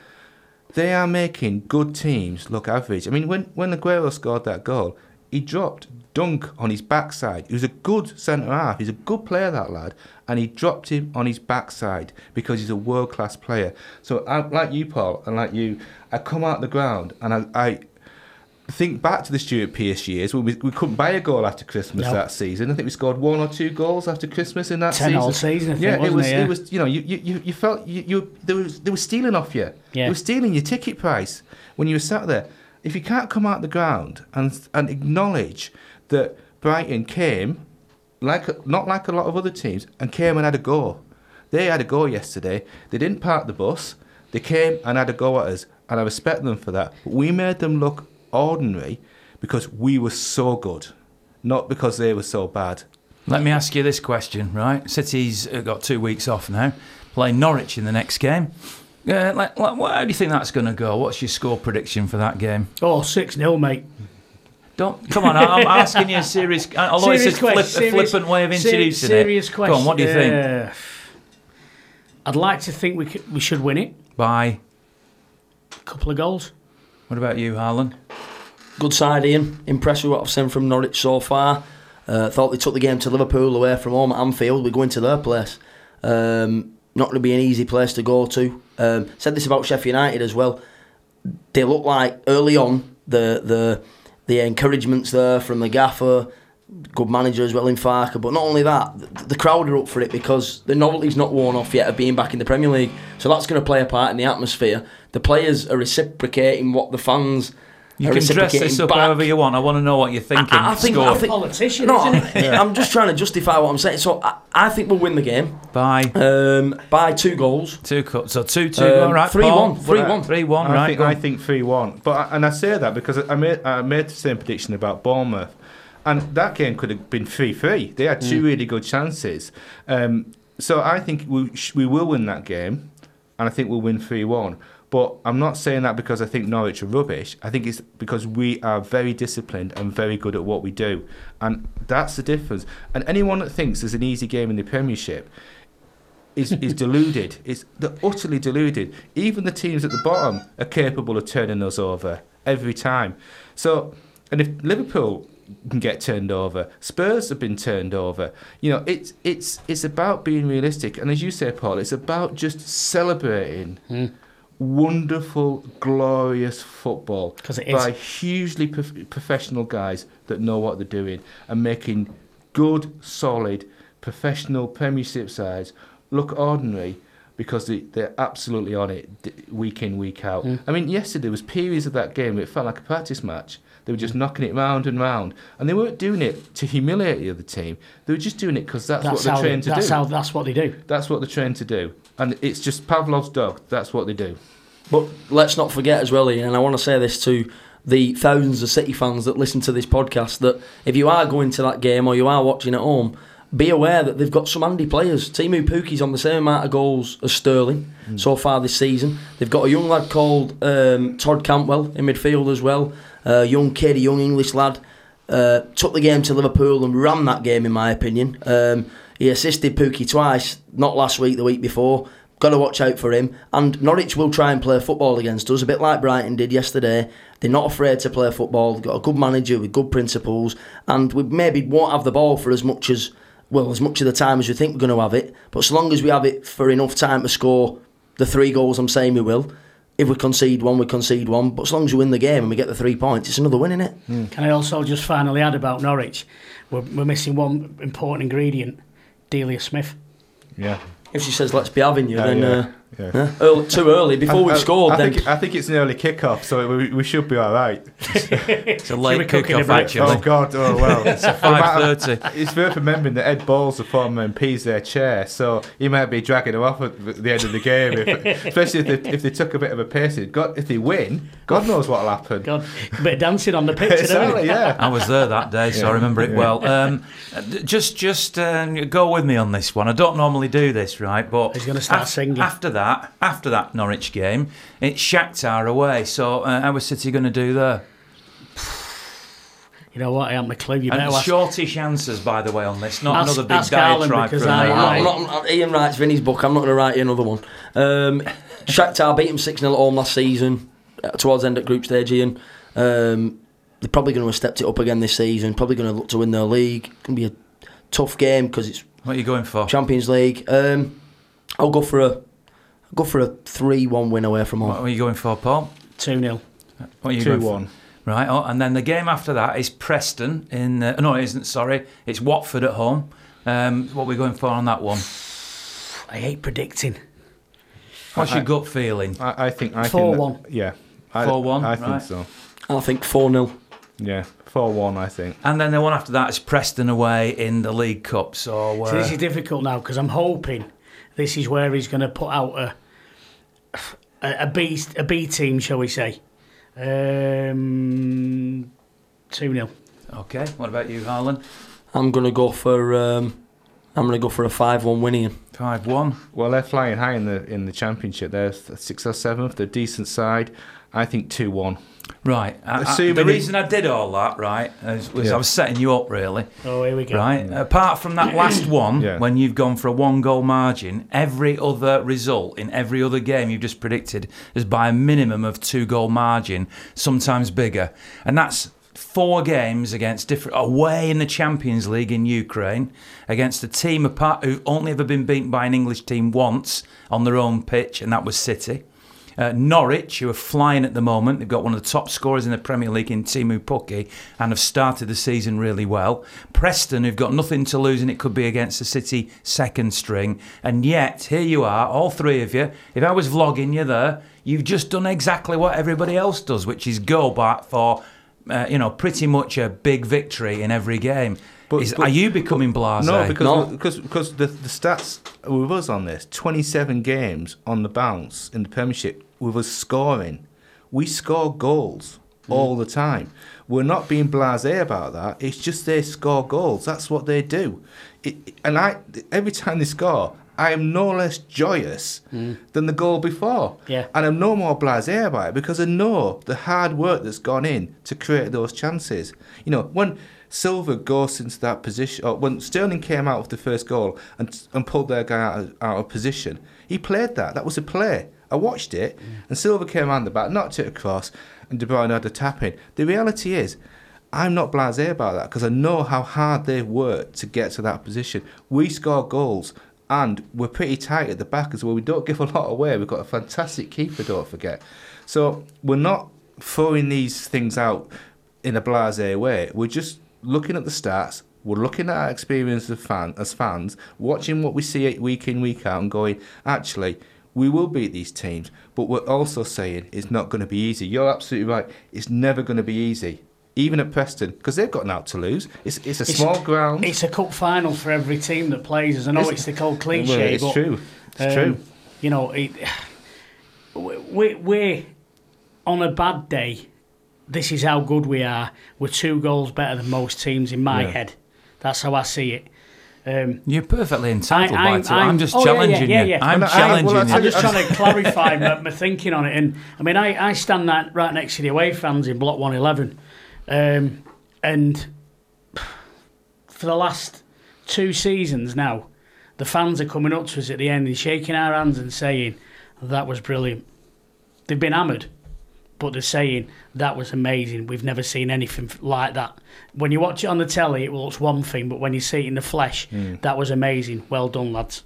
they are making good teams look average. I mean, when, when Aguero scored that goal, he dropped Dunk on his backside. He was a good centre half. He's a good player, that lad. And he dropped him on his backside because he's a world class player. So, I, like you, Paul, and like you, I come out the ground and I, I think back to the Stuart Pearce years when we, we couldn't buy a goal after Christmas No. that season. I think we scored one or two goals after Christmas in that Ten season. all season, I think, yeah, it was. it? Yeah. was. You know, you, you, you- you felt you, you they was they were stealing off you. Yeah. They were stealing your ticket price when you were sat there. If you can't come out the ground and and acknowledge that Brighton came, like not like a lot of other teams, and came and had a go. They had a go yesterday. They didn't park the bus. They came and had a go at us, and I respect them for that. But we made them look ordinary because we were so good, not because they were so bad. Let me ask you this question, right? City's got two weeks off now, playing Norwich in the next game. Uh, like, like, how do you think that's going to go? What's your score prediction for that game? Oh, 6 0, mate. Don't come on. I- I'm asking you a serious. Although Serious it's a, flip, question, a flippant way of ser- introducing serious it. question. Go on. What do you think? Uh, I'd like to think we could, we should win it. By A couple of goals. what about you, Harlan? Good side, Ian. Impressed with what I've seen from Norwich so far. Uh, thought they took the game to Liverpool away from home at Anfield. We're going to their place. Um, not going to be an easy place to go to. Um, said this about Sheffield United as well. They look like early on the the the encouragements there from the gaffer, good manager as well in Farke. But not only that, the, the crowd are up for it because the novelty's not worn off yet of being back in the Premier League. So that's going to play a part in the atmosphere. The players are reciprocating what the fans. You can dress this up back. however you want. I want to know what you're thinking. I, I think, Score I think Politician, no, isn't it? I'm just trying to justify what I'm saying. So I, I think we'll win the game by um, by two goals. two. Co- so two two. Um, all right. three Paul? one, three What- one. Three one. I Right. think I think three one. But I, and I say that because I made I made the same prediction about Bournemouth, and that game could have been three three. They had two really good chances. Um, so I think we sh- we will win that game, and I think we'll win three one. But I'm not saying that because I think Norwich are rubbish. I think it's because we are very disciplined and very good at what we do, and that's the difference. And anyone that thinks there's an easy game in the Premiership is, is deluded. It's they're utterly deluded. Even the teams at the bottom are capable of turning us over every time. So, and if Liverpool can get turned over, Spurs have been turned over. You know, it's it's it's about being realistic. And as you say, Paul, it's about just celebrating. Hmm. Wonderful, glorious football 'Cause it is. by hugely prof- professional guys that know what they're doing and making good, solid, professional Premiership sides look ordinary because they, they're absolutely on it d- week in, week out. Hmm. I mean, yesterday was periods of that game where it felt like a practice match. They were just knocking it round and round, and they weren't doing it to humiliate the other team. They were just doing it because that's, That's what they're. They, trained to that's do. how. That's what they do. That's what they're trained to do, and it's just Pavlov's dog. That's what they do. But let's not forget as well, Ian, and I want to say this to the thousands of City fans that listen to this podcast that if you are going to that game or you are watching at home, be aware that they've got some handy players. Teemu Pukki's on the same amount of goals as Sterling so far this season. They've got a young lad called um, Todd Cantwell in midfield as well. A young kid, a young English lad. Uh, took the game to Liverpool and ran that game, in my opinion. Um, he assisted Pukki twice, not last week, the week before. Got to watch out for him. And Norwich will try and play football against us, a bit like Brighton did yesterday. They're not afraid to play football. They've got a good manager with good principles, and we maybe won't have the ball for as much as well as much of the time as we think we're going to have it. But so long as we have it for enough time to score the three goals, I'm saying we will. If we concede one, we concede one. But as long as we win the game and we get the three points, it's another win, isn't it? Hmm. Can I also just finally add about Norwich? We're, we're missing one important ingredient: Delia Smith. Yeah. If she says let's be having you, then yeah. uh, Yeah. yeah, early, too early before we've I- I- scored. I then think, I think it's an early kick-off, so we, we should be all right. It's a late cook in a kick-off, actually. Oh God! Oh well. it's Five thirty. It's worth remembering that Ed Balls the former MP, is their chair, so he might be dragging them off at the the end of the game, if, especially if they, if they took a bit of a pacing. God, if they win, God knows what'll happen. God, a bit of dancing on the pitch, isn't exactly, it? yeah. I was there that day, so I remember it Yeah. well. Um, just, just um, go with me on this one. I don't normally do this, right? But He's gonna start af- singing. after that, after that Norwich game, it's Shakhtar away. So uh, how was City going to do there? You know what? I haven't a clue. You better And ask. shortish answers, by the way, on this. Not Ask- another big ask Alan, diatribe because from I- I- not, Ian writes Vinny's book. I'm not going to write you another one. Um, Shakhtar beat him 6 0 at home last season, uh, towards the end of group stage, Ian. Um, they're probably going to have stepped it up again this season, probably going to look to win their league. It's Going to be a tough game because it's What are you going for? Champions League. Um, I'll go for a I'll go for a 3 1 win away from home. What home. are you going for, Paul? 2 0. What are you Two going for? one. Right, oh, and then the game after that is Preston in. Uh, no, it isn't. Sorry, it's Watford at home. Um, what are we going for on that one? I hate predicting. What's I- your gut feeling? I, I think I 4-1. that- Yeah. 4-1, I think right. so. I think 4 0. Yeah. Four one. I think. And then the one after that is Preston away in the League Cup. So, So uh, this is difficult now because I'm hoping this is where he's going to put out a a, a B a B team, shall we say? Um, Two 0 okay. What about you, Harlan? I'm going to go for um, I'm going to go for a 5 1 winning. Five one. Well, they're flying high in the in the championship. They're sixth or seventh. They're a decent side. I think two one. Right. I- I- the reason I did all that, right, is, was Yeah. I was setting you up, really. Oh, here we go. Right. Apart from that last one, Yeah. when you've gone for a one goal margin, every other result in every other game you've just predicted is by a minimum of two goal margin, sometimes bigger. And that's four games against different away in the Champions League in Ukraine against a team apart who've only ever been beaten by an English team once on their own pitch, and that was City. Uh, Norwich, who are flying at the moment, they've got one of the top scorers in the Premier League in Teemu Pukki and have started the season really well. Preston, who've got nothing to lose, and it could be against the City second string. And yet, here you are, all three of you. If I was vlogging you there, you've just done exactly what everybody else does, which is go back for, uh, you know, pretty much a big victory in every game. But- is, but- are you becoming blasé? No, because No. because because the the stats with us on this twenty seven games on the bounce in the Premiership with us scoring, we score goals all the time. We're not being blasé about that. It's just they score goals. That's what they do. It, and I every time they score, I am no less joyous hmm. than the goal before. Yeah. And I'm no more blasé about it because I know the hard work that's gone in to create those chances. You know, when Silva goes into that position, or when Sterling came out with the first goal and, and pulled their guy out of, out of position, he played that. That was a play. I watched it, and Silva came around the back, knocked it across, and De Bruyne had a tap in. The reality is, I'm not blasé about that because I know how hard they've worked to get to that position. We score goals and we're pretty tight at the back as well. We don't give a lot away. We've got a fantastic keeper, don't forget. So we're not throwing these things out in a blasé way. We're just looking at the stats. We're looking at our experience as, fan, as fans, watching what we see week in, week out, and going, actually, we will beat these teams. But we're also saying it's not going to be easy. You're absolutely right. It's never going to be easy. Even at Preston, because they've got out to lose. It's, it's a It's- small ground. It's a cup final for every team that plays us. I know It's- it's, the old cliche, Well, it's but true. It's um, true. You know, it, we, we're on a bad day. This is how good we are. We're two goals better than most teams in my Yeah. head. That's how I see it. Um, You're perfectly entitled, I- I'm- by it. I'm, I'm- just oh, yeah, yeah, challenging yeah, you. I'm Well, I- challenging well, I'll you. tell I'm just trying to clarify my, my thinking on it. And I mean, I, I stand that right next to the away fans in Block 111. Um, and for the last two seasons now, the fans are coming up to us at the end and shaking our hands and saying, that was brilliant. They've been hammered, but they're saying, that was amazing. We've never seen anything like that. When you watch it on the telly, it looks one thing, but when you see it in the flesh, hmm. that was amazing. Well done, lads.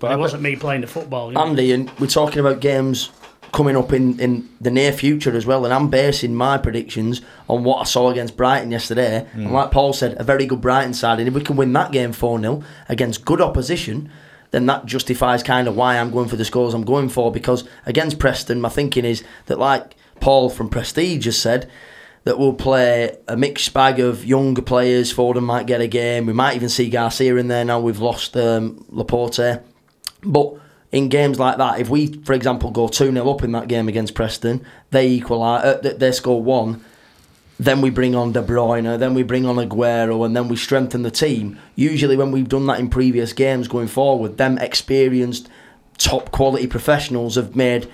But it wasn't me playing the football. you know. Andy, and we're talking about games coming up in, in the near future as well, and I'm basing my predictions on what I saw against Brighton yesterday. And hmm. like Paul said, a very good Brighton side, and if we can win that game 4 0 against good opposition, then that justifies kind of why I'm going for the scores I'm going for. Because against Preston, my thinking is that, like Paul from Prestige just said, that we'll play a mixed bag of younger players. Foden might get a game. We might even see Garcia in there now. We've lost um, Laporte. But in games like that, if we, for example, go 2 0 up in that game against Preston, they equalise, uh, they score one, then we bring on De Bruyne, then we bring on Aguero, and then we strengthen the team. Usually, when we've done that in previous games going forward, them experienced top quality professionals have made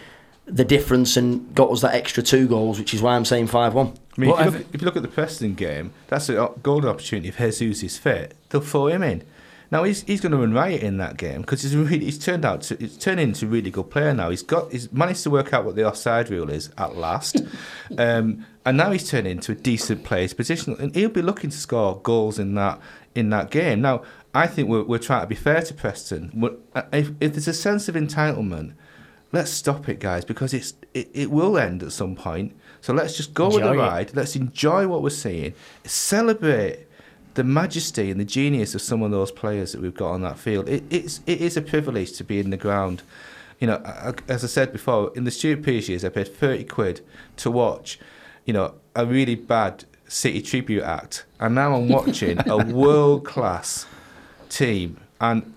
the difference and got us that extra two goals, which is why I'm saying 5 1. I mean, Well, if, you look, if you look at the Preston game, that's a golden opportunity. If Jesus is fit, they'll throw him in. Now he's he's going to run riot in that game because he's really, he's turned out to he's turned into a really good player now. He's got he's managed to work out what the offside rule is at last, um, and now he's turned into a decent player's position, and he'll be looking to score goals in that in that game. Now I think we're, we're trying to be fair to Preston. We're- uh, If, if there's a sense of entitlement, let's stop it, guys, because it's it, it will end at some point. So let's just go with Enjoy the it. ride. Let's enjoy what we're seeing. Celebrate the majesty and the genius of some of those players that we've got on that field. It, it's it is a privilege to be in the ground. You know, I- I- as I said before, in the Stuart Pearce years, I paid thirty quid to watch, you know, a really bad City tribute act, and now I'm watching a world class team, and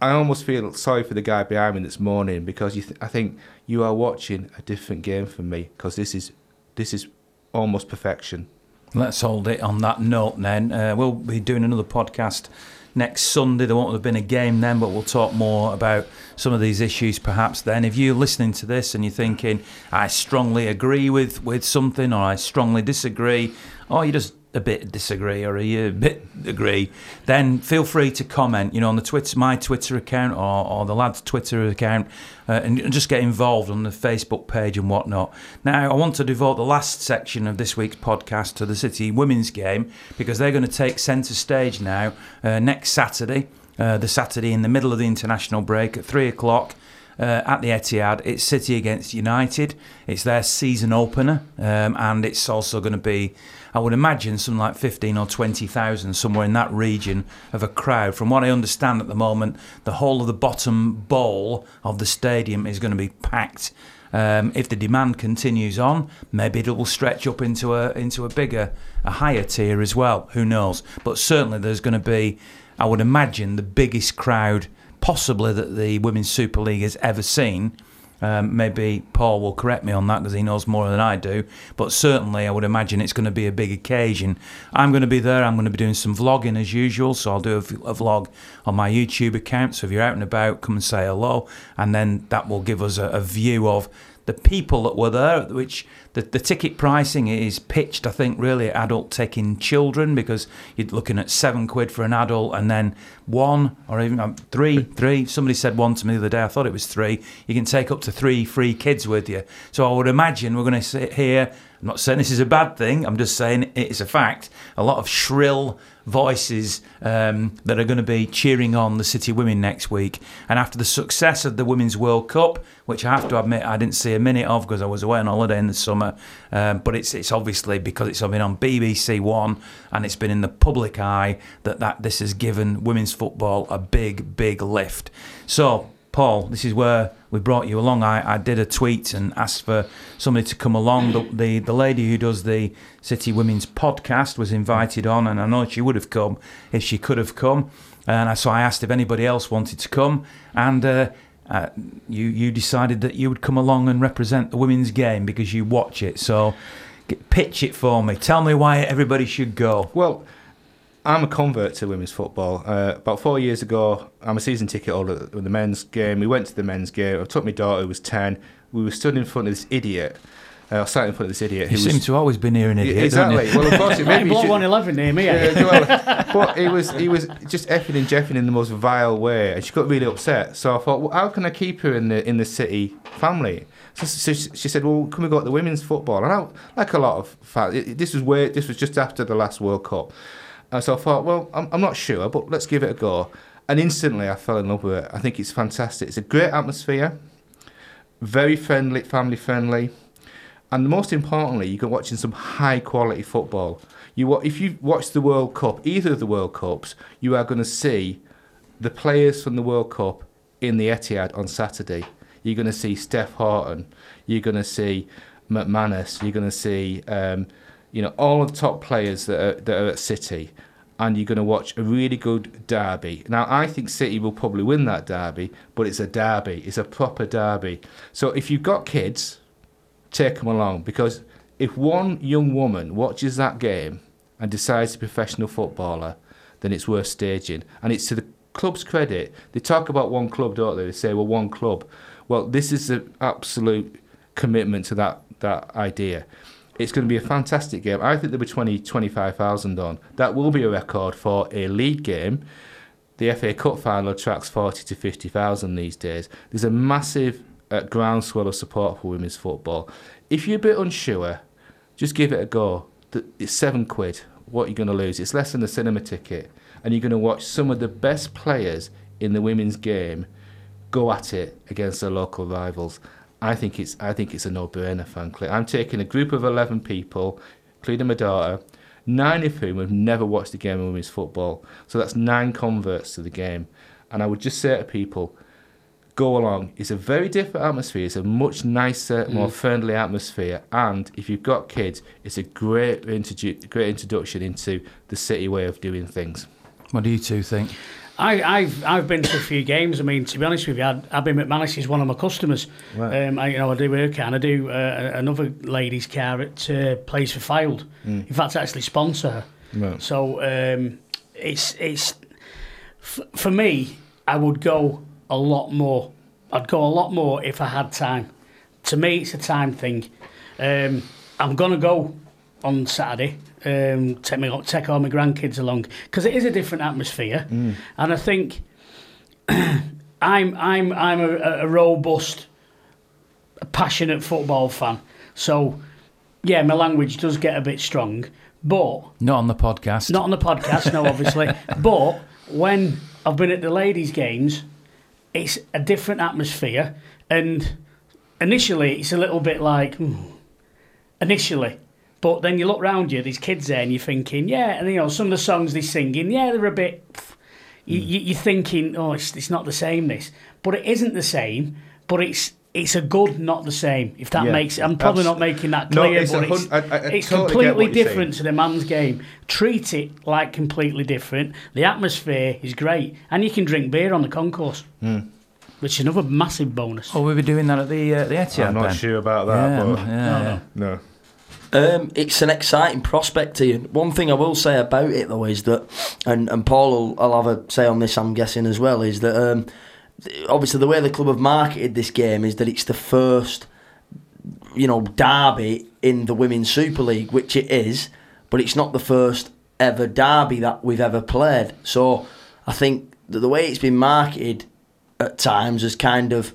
I almost feel sorry for the guy behind me that's mourning because you th- I think you are watching a different game from me because this is this is almost perfection. Let's hold it on that note then. Uh, we'll be doing another podcast next Sunday. There won't have been a game then, but we'll talk more about some of these issues perhaps then. If you're listening to this and you're thinking, I strongly agree with, with something or I strongly disagree, or you just a bit disagree or you a bit agree, then feel free to comment, you know, on the Twitter, my Twitter account or, or the lad's Twitter account, uh, and just get involved on the Facebook page and whatnot. Now, I want to devote the last section of this week's podcast to the City women's game because they're going to take centre stage now uh, next Saturday, uh, the Saturday in the middle of the international break at three o'clock uh, at the Etihad. It's City against United. It's their season opener, um, and it's also going to be, I would imagine, something like fifteen or twenty thousand somewhere in that region of a crowd. From what I understand at the moment, the whole of the bottom bowl of the stadium is going to be packed. Um, if the demand continues on, maybe it will stretch up into a into a bigger, a higher tier as well. Who knows? But certainly there's going to be, I would imagine, the biggest crowd possibly that the Women's Super League has ever seen. Um, maybe Paul will correct me on that because he knows more than I do. But certainly, I would imagine it's going to be a big occasion. I'm going to be there. I'm going to be doing some vlogging as usual. So I'll do a vlog on my YouTube account. So if you're out and about, come and say hello. And then that will give us a, a view of the people that were there, which the, the ticket pricing is pitched, I think, really adult taking children because you're looking at seven quid for an adult and then one or even um, three, three. Somebody said one to me the other day, I thought it was three. You can take up to three free kids with you. So I would imagine we're going to sit here. I'm not saying this is a bad thing, I'm just saying it's a fact. A lot of shrill voices um, that are going to be cheering on the City women next week. And after the success of the Women's World Cup, which I have to admit I didn't see a minute of because I was away on holiday in the summer, um, but it's it's obviously because it's been on BBC One and it's been in the public eye that, that this has given women's football a big, big lift. So, Paul, this is where we brought you along. I, I did a tweet and asked for somebody to come along. The, the the lady who does the City Women's podcast was invited on, and I know she would have come if she could have come. And I, so I asked if anybody else wanted to come, and uh, uh, you you decided that you would come along and represent the women's game because you watch it. So pitch it for me. Tell me why everybody should go. Well, I'm a convert to women's football. Uh, about four years ago, I'm a season ticket holder at the men's game. We went to the men's game. I took my daughter, who was 10. We were stood in front of this idiot. Uh, sat in front of this idiot You who seem was. to always be near an idiot, don't exactly. you? Well, unfortunately, Hey, maybe you block should- 111 near me, yeah, well, but he was he was just effing and jeffing in the most vile way, and she got really upset. So I thought, well, how can I keep her in the in the city family? So, so she she said, well, can we go to the women's football? And I, like a lot of fans, it- this was way this was just after the last World Cup, and so I thought, well, I'm, I'm not sure, but let's give it a go. And instantly, I fell in love with it. I think it's fantastic. It's a great atmosphere, very friendly, family friendly. And most importantly, you're watching some high quality football. You if you watch the World Cup, either of the World Cups, you are going to see the players from the World Cup in the Etihad on Saturday. You're going to see Steph Houghton. You're going to see McManus. You're going to see, um, you know, all the top players that are, that are at City. And you're going to watch a really good derby. Now, I think City will probably win that derby, but it's a derby. It's a proper derby. So if you've got kids, take them along because if one young woman watches that game and decides to be a professional footballer, then it's worth staging. And it's to the club's credit, they talk about one club, don't they? They say, well, one club. Well, this is an absolute commitment to that, that idea. It's going to be a fantastic game. I think there'll be 20, 25,000 on. That will be a record for a league game. The FA Cup final attracts 40 to 50,000 these days. There's a massive uh, groundswell of support for women's football. If you're a bit unsure, just give it a go. It's seven quid. What are you're going to lose? It's less than a cinema ticket, and you're going to watch some of the best players in the women's game go at it against their local rivals. I think it's I think it's a no-brainer, frankly. I'm taking a group of eleven people, including my daughter, nine of whom have never watched a game of women's football. So that's nine converts to the game. And I would just say to people, go along. It's a very different atmosphere. It's a much nicer, mm. more friendly atmosphere. And if you've got kids, it's a great introdu- great introduction into the city way of doing things. What do you two think? I, I've I've been to a few games. I mean, to be honest with you, I'd- Abbie McManus is one of my customers. Right. Um, I, you know, I do her car and I do uh, another lady's car at uh, Place for Filed. In fact, I actually sponsor her. Right. So um, it's it's f- for me. I would go a lot more. I'd go a lot more if I had time. To me, it's a time thing. Um, I'm gonna go on Saturday. Um, take me take all my grandkids along because it is a different atmosphere, and I think I'm I'm I'm a, a robust, passionate football fan. So yeah, my language does get a bit strong, but Not on the podcast. not on the podcast, no, obviously. but when I've been at the ladies' games, it's a different atmosphere. And initially, it's a little bit like, hmm, initially. But then you look round you, these kids there, and you're thinking, yeah, and you know, some of the songs they're singing, yeah, they're a bit. You, you, you're thinking, oh, it's, it's not the same, this. But it isn't the same, but it's. It's a good, not the same. If that Yeah. makes, I'm probably not making that No, clear, it's a but it's, I- I- I it's totally completely what you're different to the man's game. Treat it like completely different. The atmosphere is great, and you can drink beer on the concourse, Hmm. which is another massive bonus. Oh, we were doing that at the uh, the Etihad. I'm not Ben. sure about that, Yeah, but yeah, yeah. no. Um, it's an exciting prospect to you. One thing I will say about it though is that, and, and Paul will I'll have a say on this, I'm guessing as well, is that um, obviously the way the club have marketed this game is that it's the first, you know, derby in the Women's Super League, which it is, but it's not the first ever derby that we've ever played. So I think that the way it's been marketed at times has kind of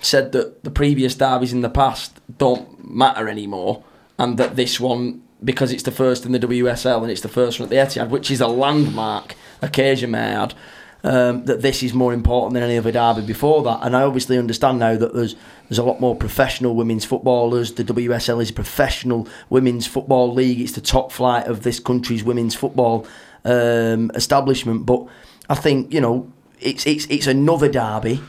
said that the previous derbies in the past don't matter anymore, and that this one, because it's the first in the WSL and it's the first one at the Etihad, which is a landmark occasion, may I add, um, that this is more important than any other derby before that. And I obviously understand now that there's there's a lot more professional women's footballers. The WSL is a professional women's football league. It's the top flight of this country's women's football um, establishment. But I think you know it's it's it's another derby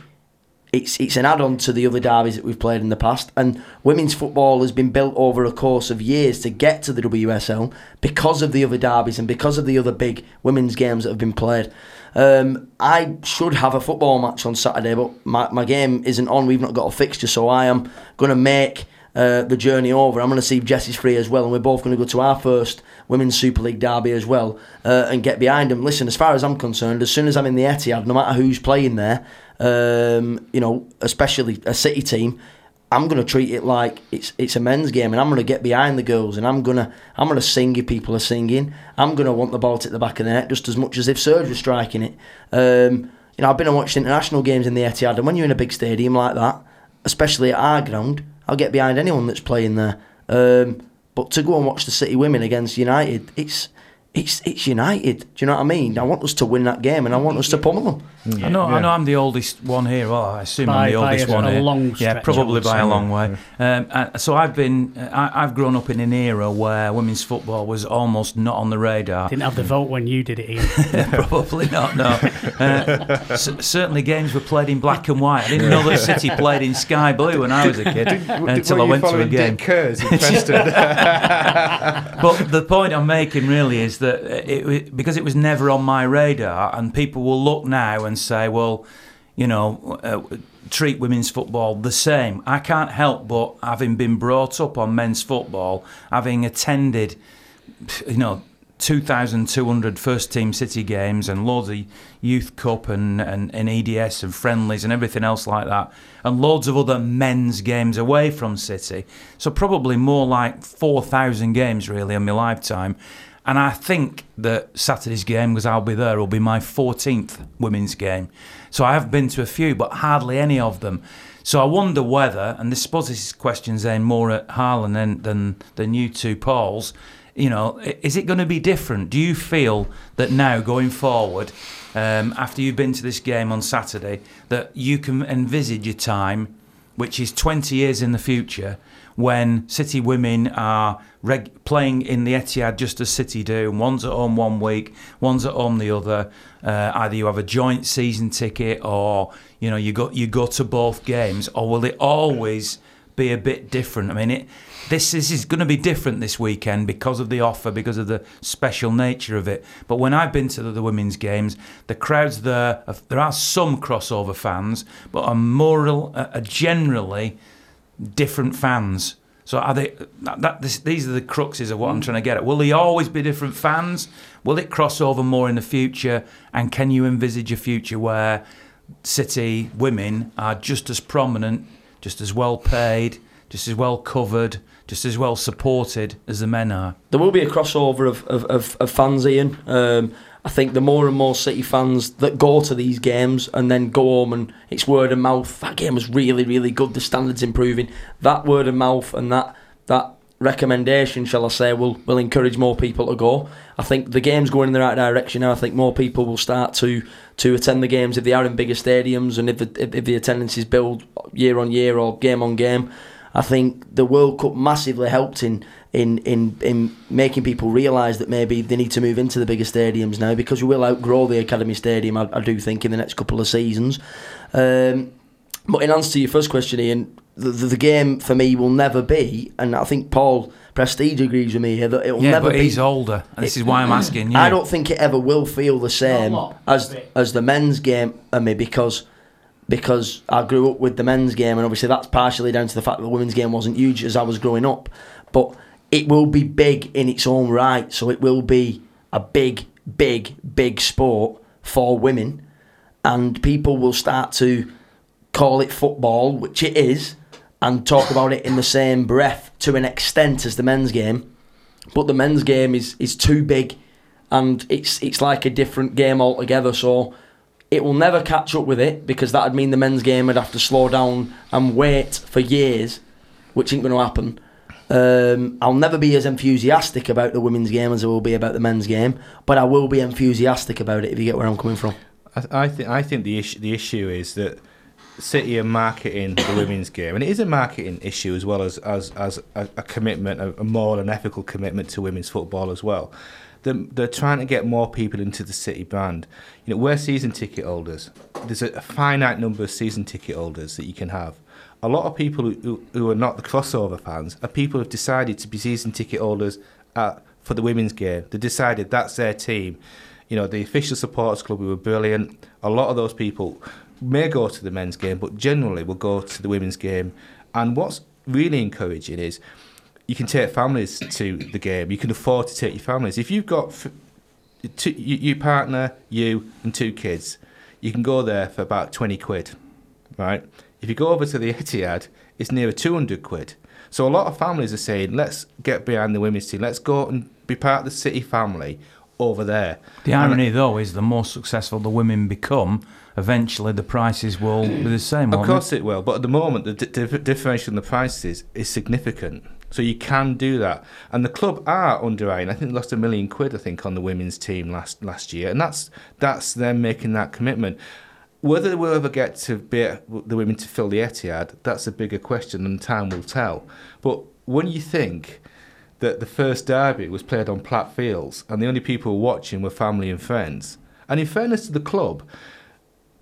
it's it's an add-on to the other derbies that we've played in the past. And women's football has been built over a course of years to get to the WSL because of the other derbies and because of the other big women's games that have been played. Um, I should have a football match on Saturday but my, my game isn't on. We've not got a fixture so I am going to make uh, the journey over. I'm going to see if Jessie's free as well and we're both going to go to our first Women's Super League derby as well uh, and get behind them listen as far as I'm concerned as soon as I'm in the Etihad no matter who's playing there um, you know, especially a City team, I'm gonna treat it like it's it's a men's game, and I'm gonna get behind the girls, and I'm gonna I'm gonna sing if people are singing. I'm gonna want the ball to the back of the net just as much as if Serge was striking it. Um, you know, I've been and watched international games in the Etihad, and when you're in a big stadium like that, especially at our ground, I'll get behind anyone that's playing there. Um, but to go and watch the City women against United, it's it's it's United. Do you know what I mean? I want us to win that game, and I want us to pummel them. I know. I know, I'm the oldest one here. Well, I assume By- I'm the by oldest a- one a here. long yeah, probably by a long way. Um, uh, so I've been. Uh, I, I've grown up in an era where women's football was almost not on the radar. Didn't have the vote when you did it, Ian. Probably not. No. Uh, c- certainly, games were played in black and white. I didn't know that City played in sky blue when I was a kid until I went to a game. Dick Kerrs in Preston? But the point I'm making really is that it, it, because it was never on my radar, and people will look now and say, well, you know, uh, treat women's football the same. I can't help but having been brought up on men's football, having attended, you know, 2,200 first team City games and loads of Youth Cup and, and, and EDS and friendlies and everything else like that, and loads of other men's games away from City. So, probably more like 4,000 games really in my lifetime. And I think that Saturday's game, because I'll be there, will be my 14th women's game. So I have been to a few, but hardly any of them. So I wonder whether, and this suppose this question's aimed more at Harlan than, than, than you two Pauls, you know, is it going to be different? Do you feel that now going forward, um, after you've been to this game on Saturday, that you can envisage a time, which is 20 years in the future, when City women are reg- playing in the Etihad just as City do, and one's at home one week, one's at home the other. Uh, either you have a joint season ticket, or you know you go you go to both games, or will it always be a bit different? I mean, it, this, this is going to be different this weekend because of the offer, because of the special nature of it. But when I've been to the, the women's games, the crowds there, there are some crossover fans, but are more uh, are generally different fans. So are they? That, this, these are the cruxes of what I'm trying to get at. Will they always be different fans? Will it cross over more in the future? And can you envisage a future where City women are just as prominent, just as well paid, just as well covered, just as well supported as the men are? There will be a crossover of, of, of, of fans, Ian. Um, I think the more and more City fans that go to these games and then go home and it's word of mouth. That game was really, really good. The standards improving. That word of mouth and that that recommendation, shall I say, will will encourage more people to go. I think the game's going in the right direction now. I think more people will start to to attend the games if they are in bigger stadiums and if the, if, if the attendance is built year on year or game on game. I think the World Cup massively helped in in in, in making people realise that maybe they need to move into the bigger stadiums now because we will outgrow the Academy Stadium. I, I do think in the next couple of seasons. Um, but in answer to your first question, Ian, the, the, the game for me will never be, and I think Paul Prestige agrees with me here that it will Yeah, never but be. he's older. And this is why I'm asking you. I don't think it ever will feel the same lot, as as the men's game I mean, because because I grew up with the men's game and obviously that's partially down to the fact that the women's game wasn't huge as I was growing up. But it will be big in its own right, so it will be a big, big, big sport for women, and people will start to call it football, which it is, and talk about it in the same breath to an extent as the men's game. But the men's game is is too big, and it's it's like a different game altogether. So it will never catch up with it because that'd mean the men's game would have to slow down and wait for years, which ain't going to happen. Um, I'll never be as enthusiastic about the women's game as I will be about the men's game, but I will be enthusiastic about it if you get where I'm coming from. I, I think I think the issue the issue is that City are marketing the women's game, and it is a marketing issue as well as as, as a, a commitment, a, a moral and ethical commitment to women's football as well. They're, they're trying to get more people into the City brand. You know, we're season ticket holders. There's a, a finite number of season ticket holders that you can have. A lot of people who, who, are not the crossover fans are people who have decided to be season ticket holders at, for the women's game. They decided that's their team. You know, the official supporters club were brilliant. A lot of those people may go to the men's game, but generally will go to the women's game. And what's really encouraging is you can take families to the game. You can afford to take your families. If you've got two, you, your partner, you, and two kids, you can go there for about 20 quid, right? If you go over to the Etihad, it's nearer 200 quid. So a lot of families are saying, let's get behind the women's team. Let's go and be part of the City family over there. The And- irony, though, is the more successful the women become, eventually the prices will be the same. Of course it will, but at the moment the di- dif- differential in the prices is significant. So you can do that, and the club are under eyeing. I think they lost a million quid, I think, on the women's team last last year, and that's that's them making that commitment. Whether we'll ever get to be the women to fill the Etihad, that's a bigger question, and time will tell. But when you think that the first derby was played on Platt Fields, and the only people watching were family and friends, and in fairness to the club,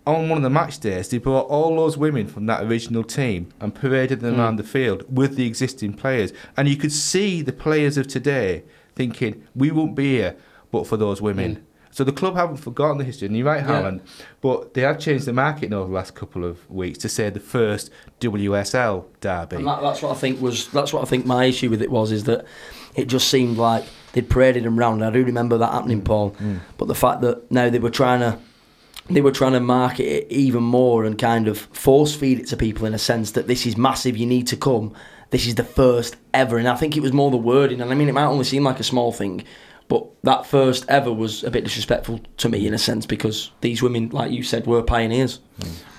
on one of the match days, they brought all those women from that original team and paraded them hmm. around the field with the existing players. And you could see the players of today thinking, we won't be here but for those women. So the club haven't forgotten the history, and you're right, Harlan, but they have changed the marketing over the last couple of weeks to say the first WSL derby. And that, that's what I think was. That's what I think my issue with it was is that it just seemed like they'd paraded him round. I do remember that happening, mm. Paul. Mm. But the fact that now they were trying to they were trying to market it even more and kind of force feed it to people in a sense that this is massive, you need to come. This is the first ever, and I think it was more the wording. And I mean, it might only seem like a small thing, but that first ever was a bit disrespectful to me in a sense because these women, like you said, were pioneers.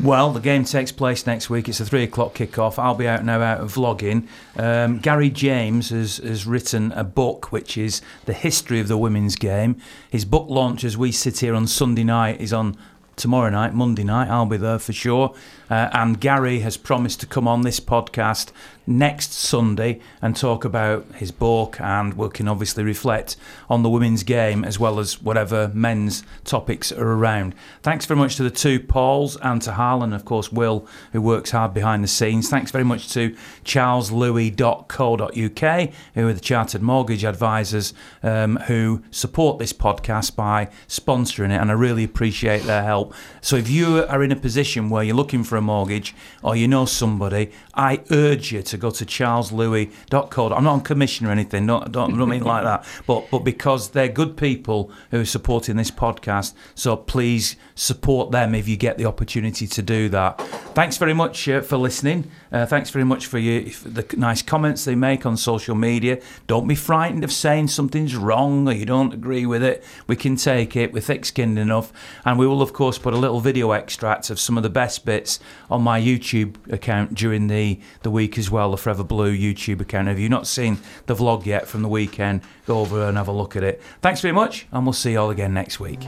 Well, the game takes place next week. It's a three o'clock kickoff. I'll be out now out of vlogging. Um, Gary James has, has written a book which is the history of the women's game. His book launch as we sit here on Sunday night is on tomorrow night, Monday night. I'll be there for sure. Uh, and Gary has promised to come on this podcast next Sunday and talk about his book, and we can obviously reflect on the women's game as well as whatever men's topics are around. Thanks very much to the two Pauls and to Harlan, of course, Will, who works hard behind the scenes. Thanks very much to charleslouis.co.uk, who are the chartered mortgage advisors um, who support this podcast by sponsoring it, and I really appreciate their help. So if you are in a position where you're looking for a mortgage or you know somebody, I urge you to go to charleslouis.co. I'm not on commission or anything, don't, don't, don't mean like that, but, but because they're good people who are supporting this podcast, so please support them if you get the opportunity to do that. Thanks very much uh, for listening. Uh, thanks very much for, your, for the nice comments they make on social media. Don't be frightened of saying something's wrong or you don't agree with it. We can take it. We're thick skinned enough. And we will, of course, put a little video extract of some of the best bits on my YouTube account during the, the week as well, the Forever Blue YouTube account. If you've not seen the vlog yet from the weekend, go over and have a look at it. Thanks very much, and we'll see you all again next week.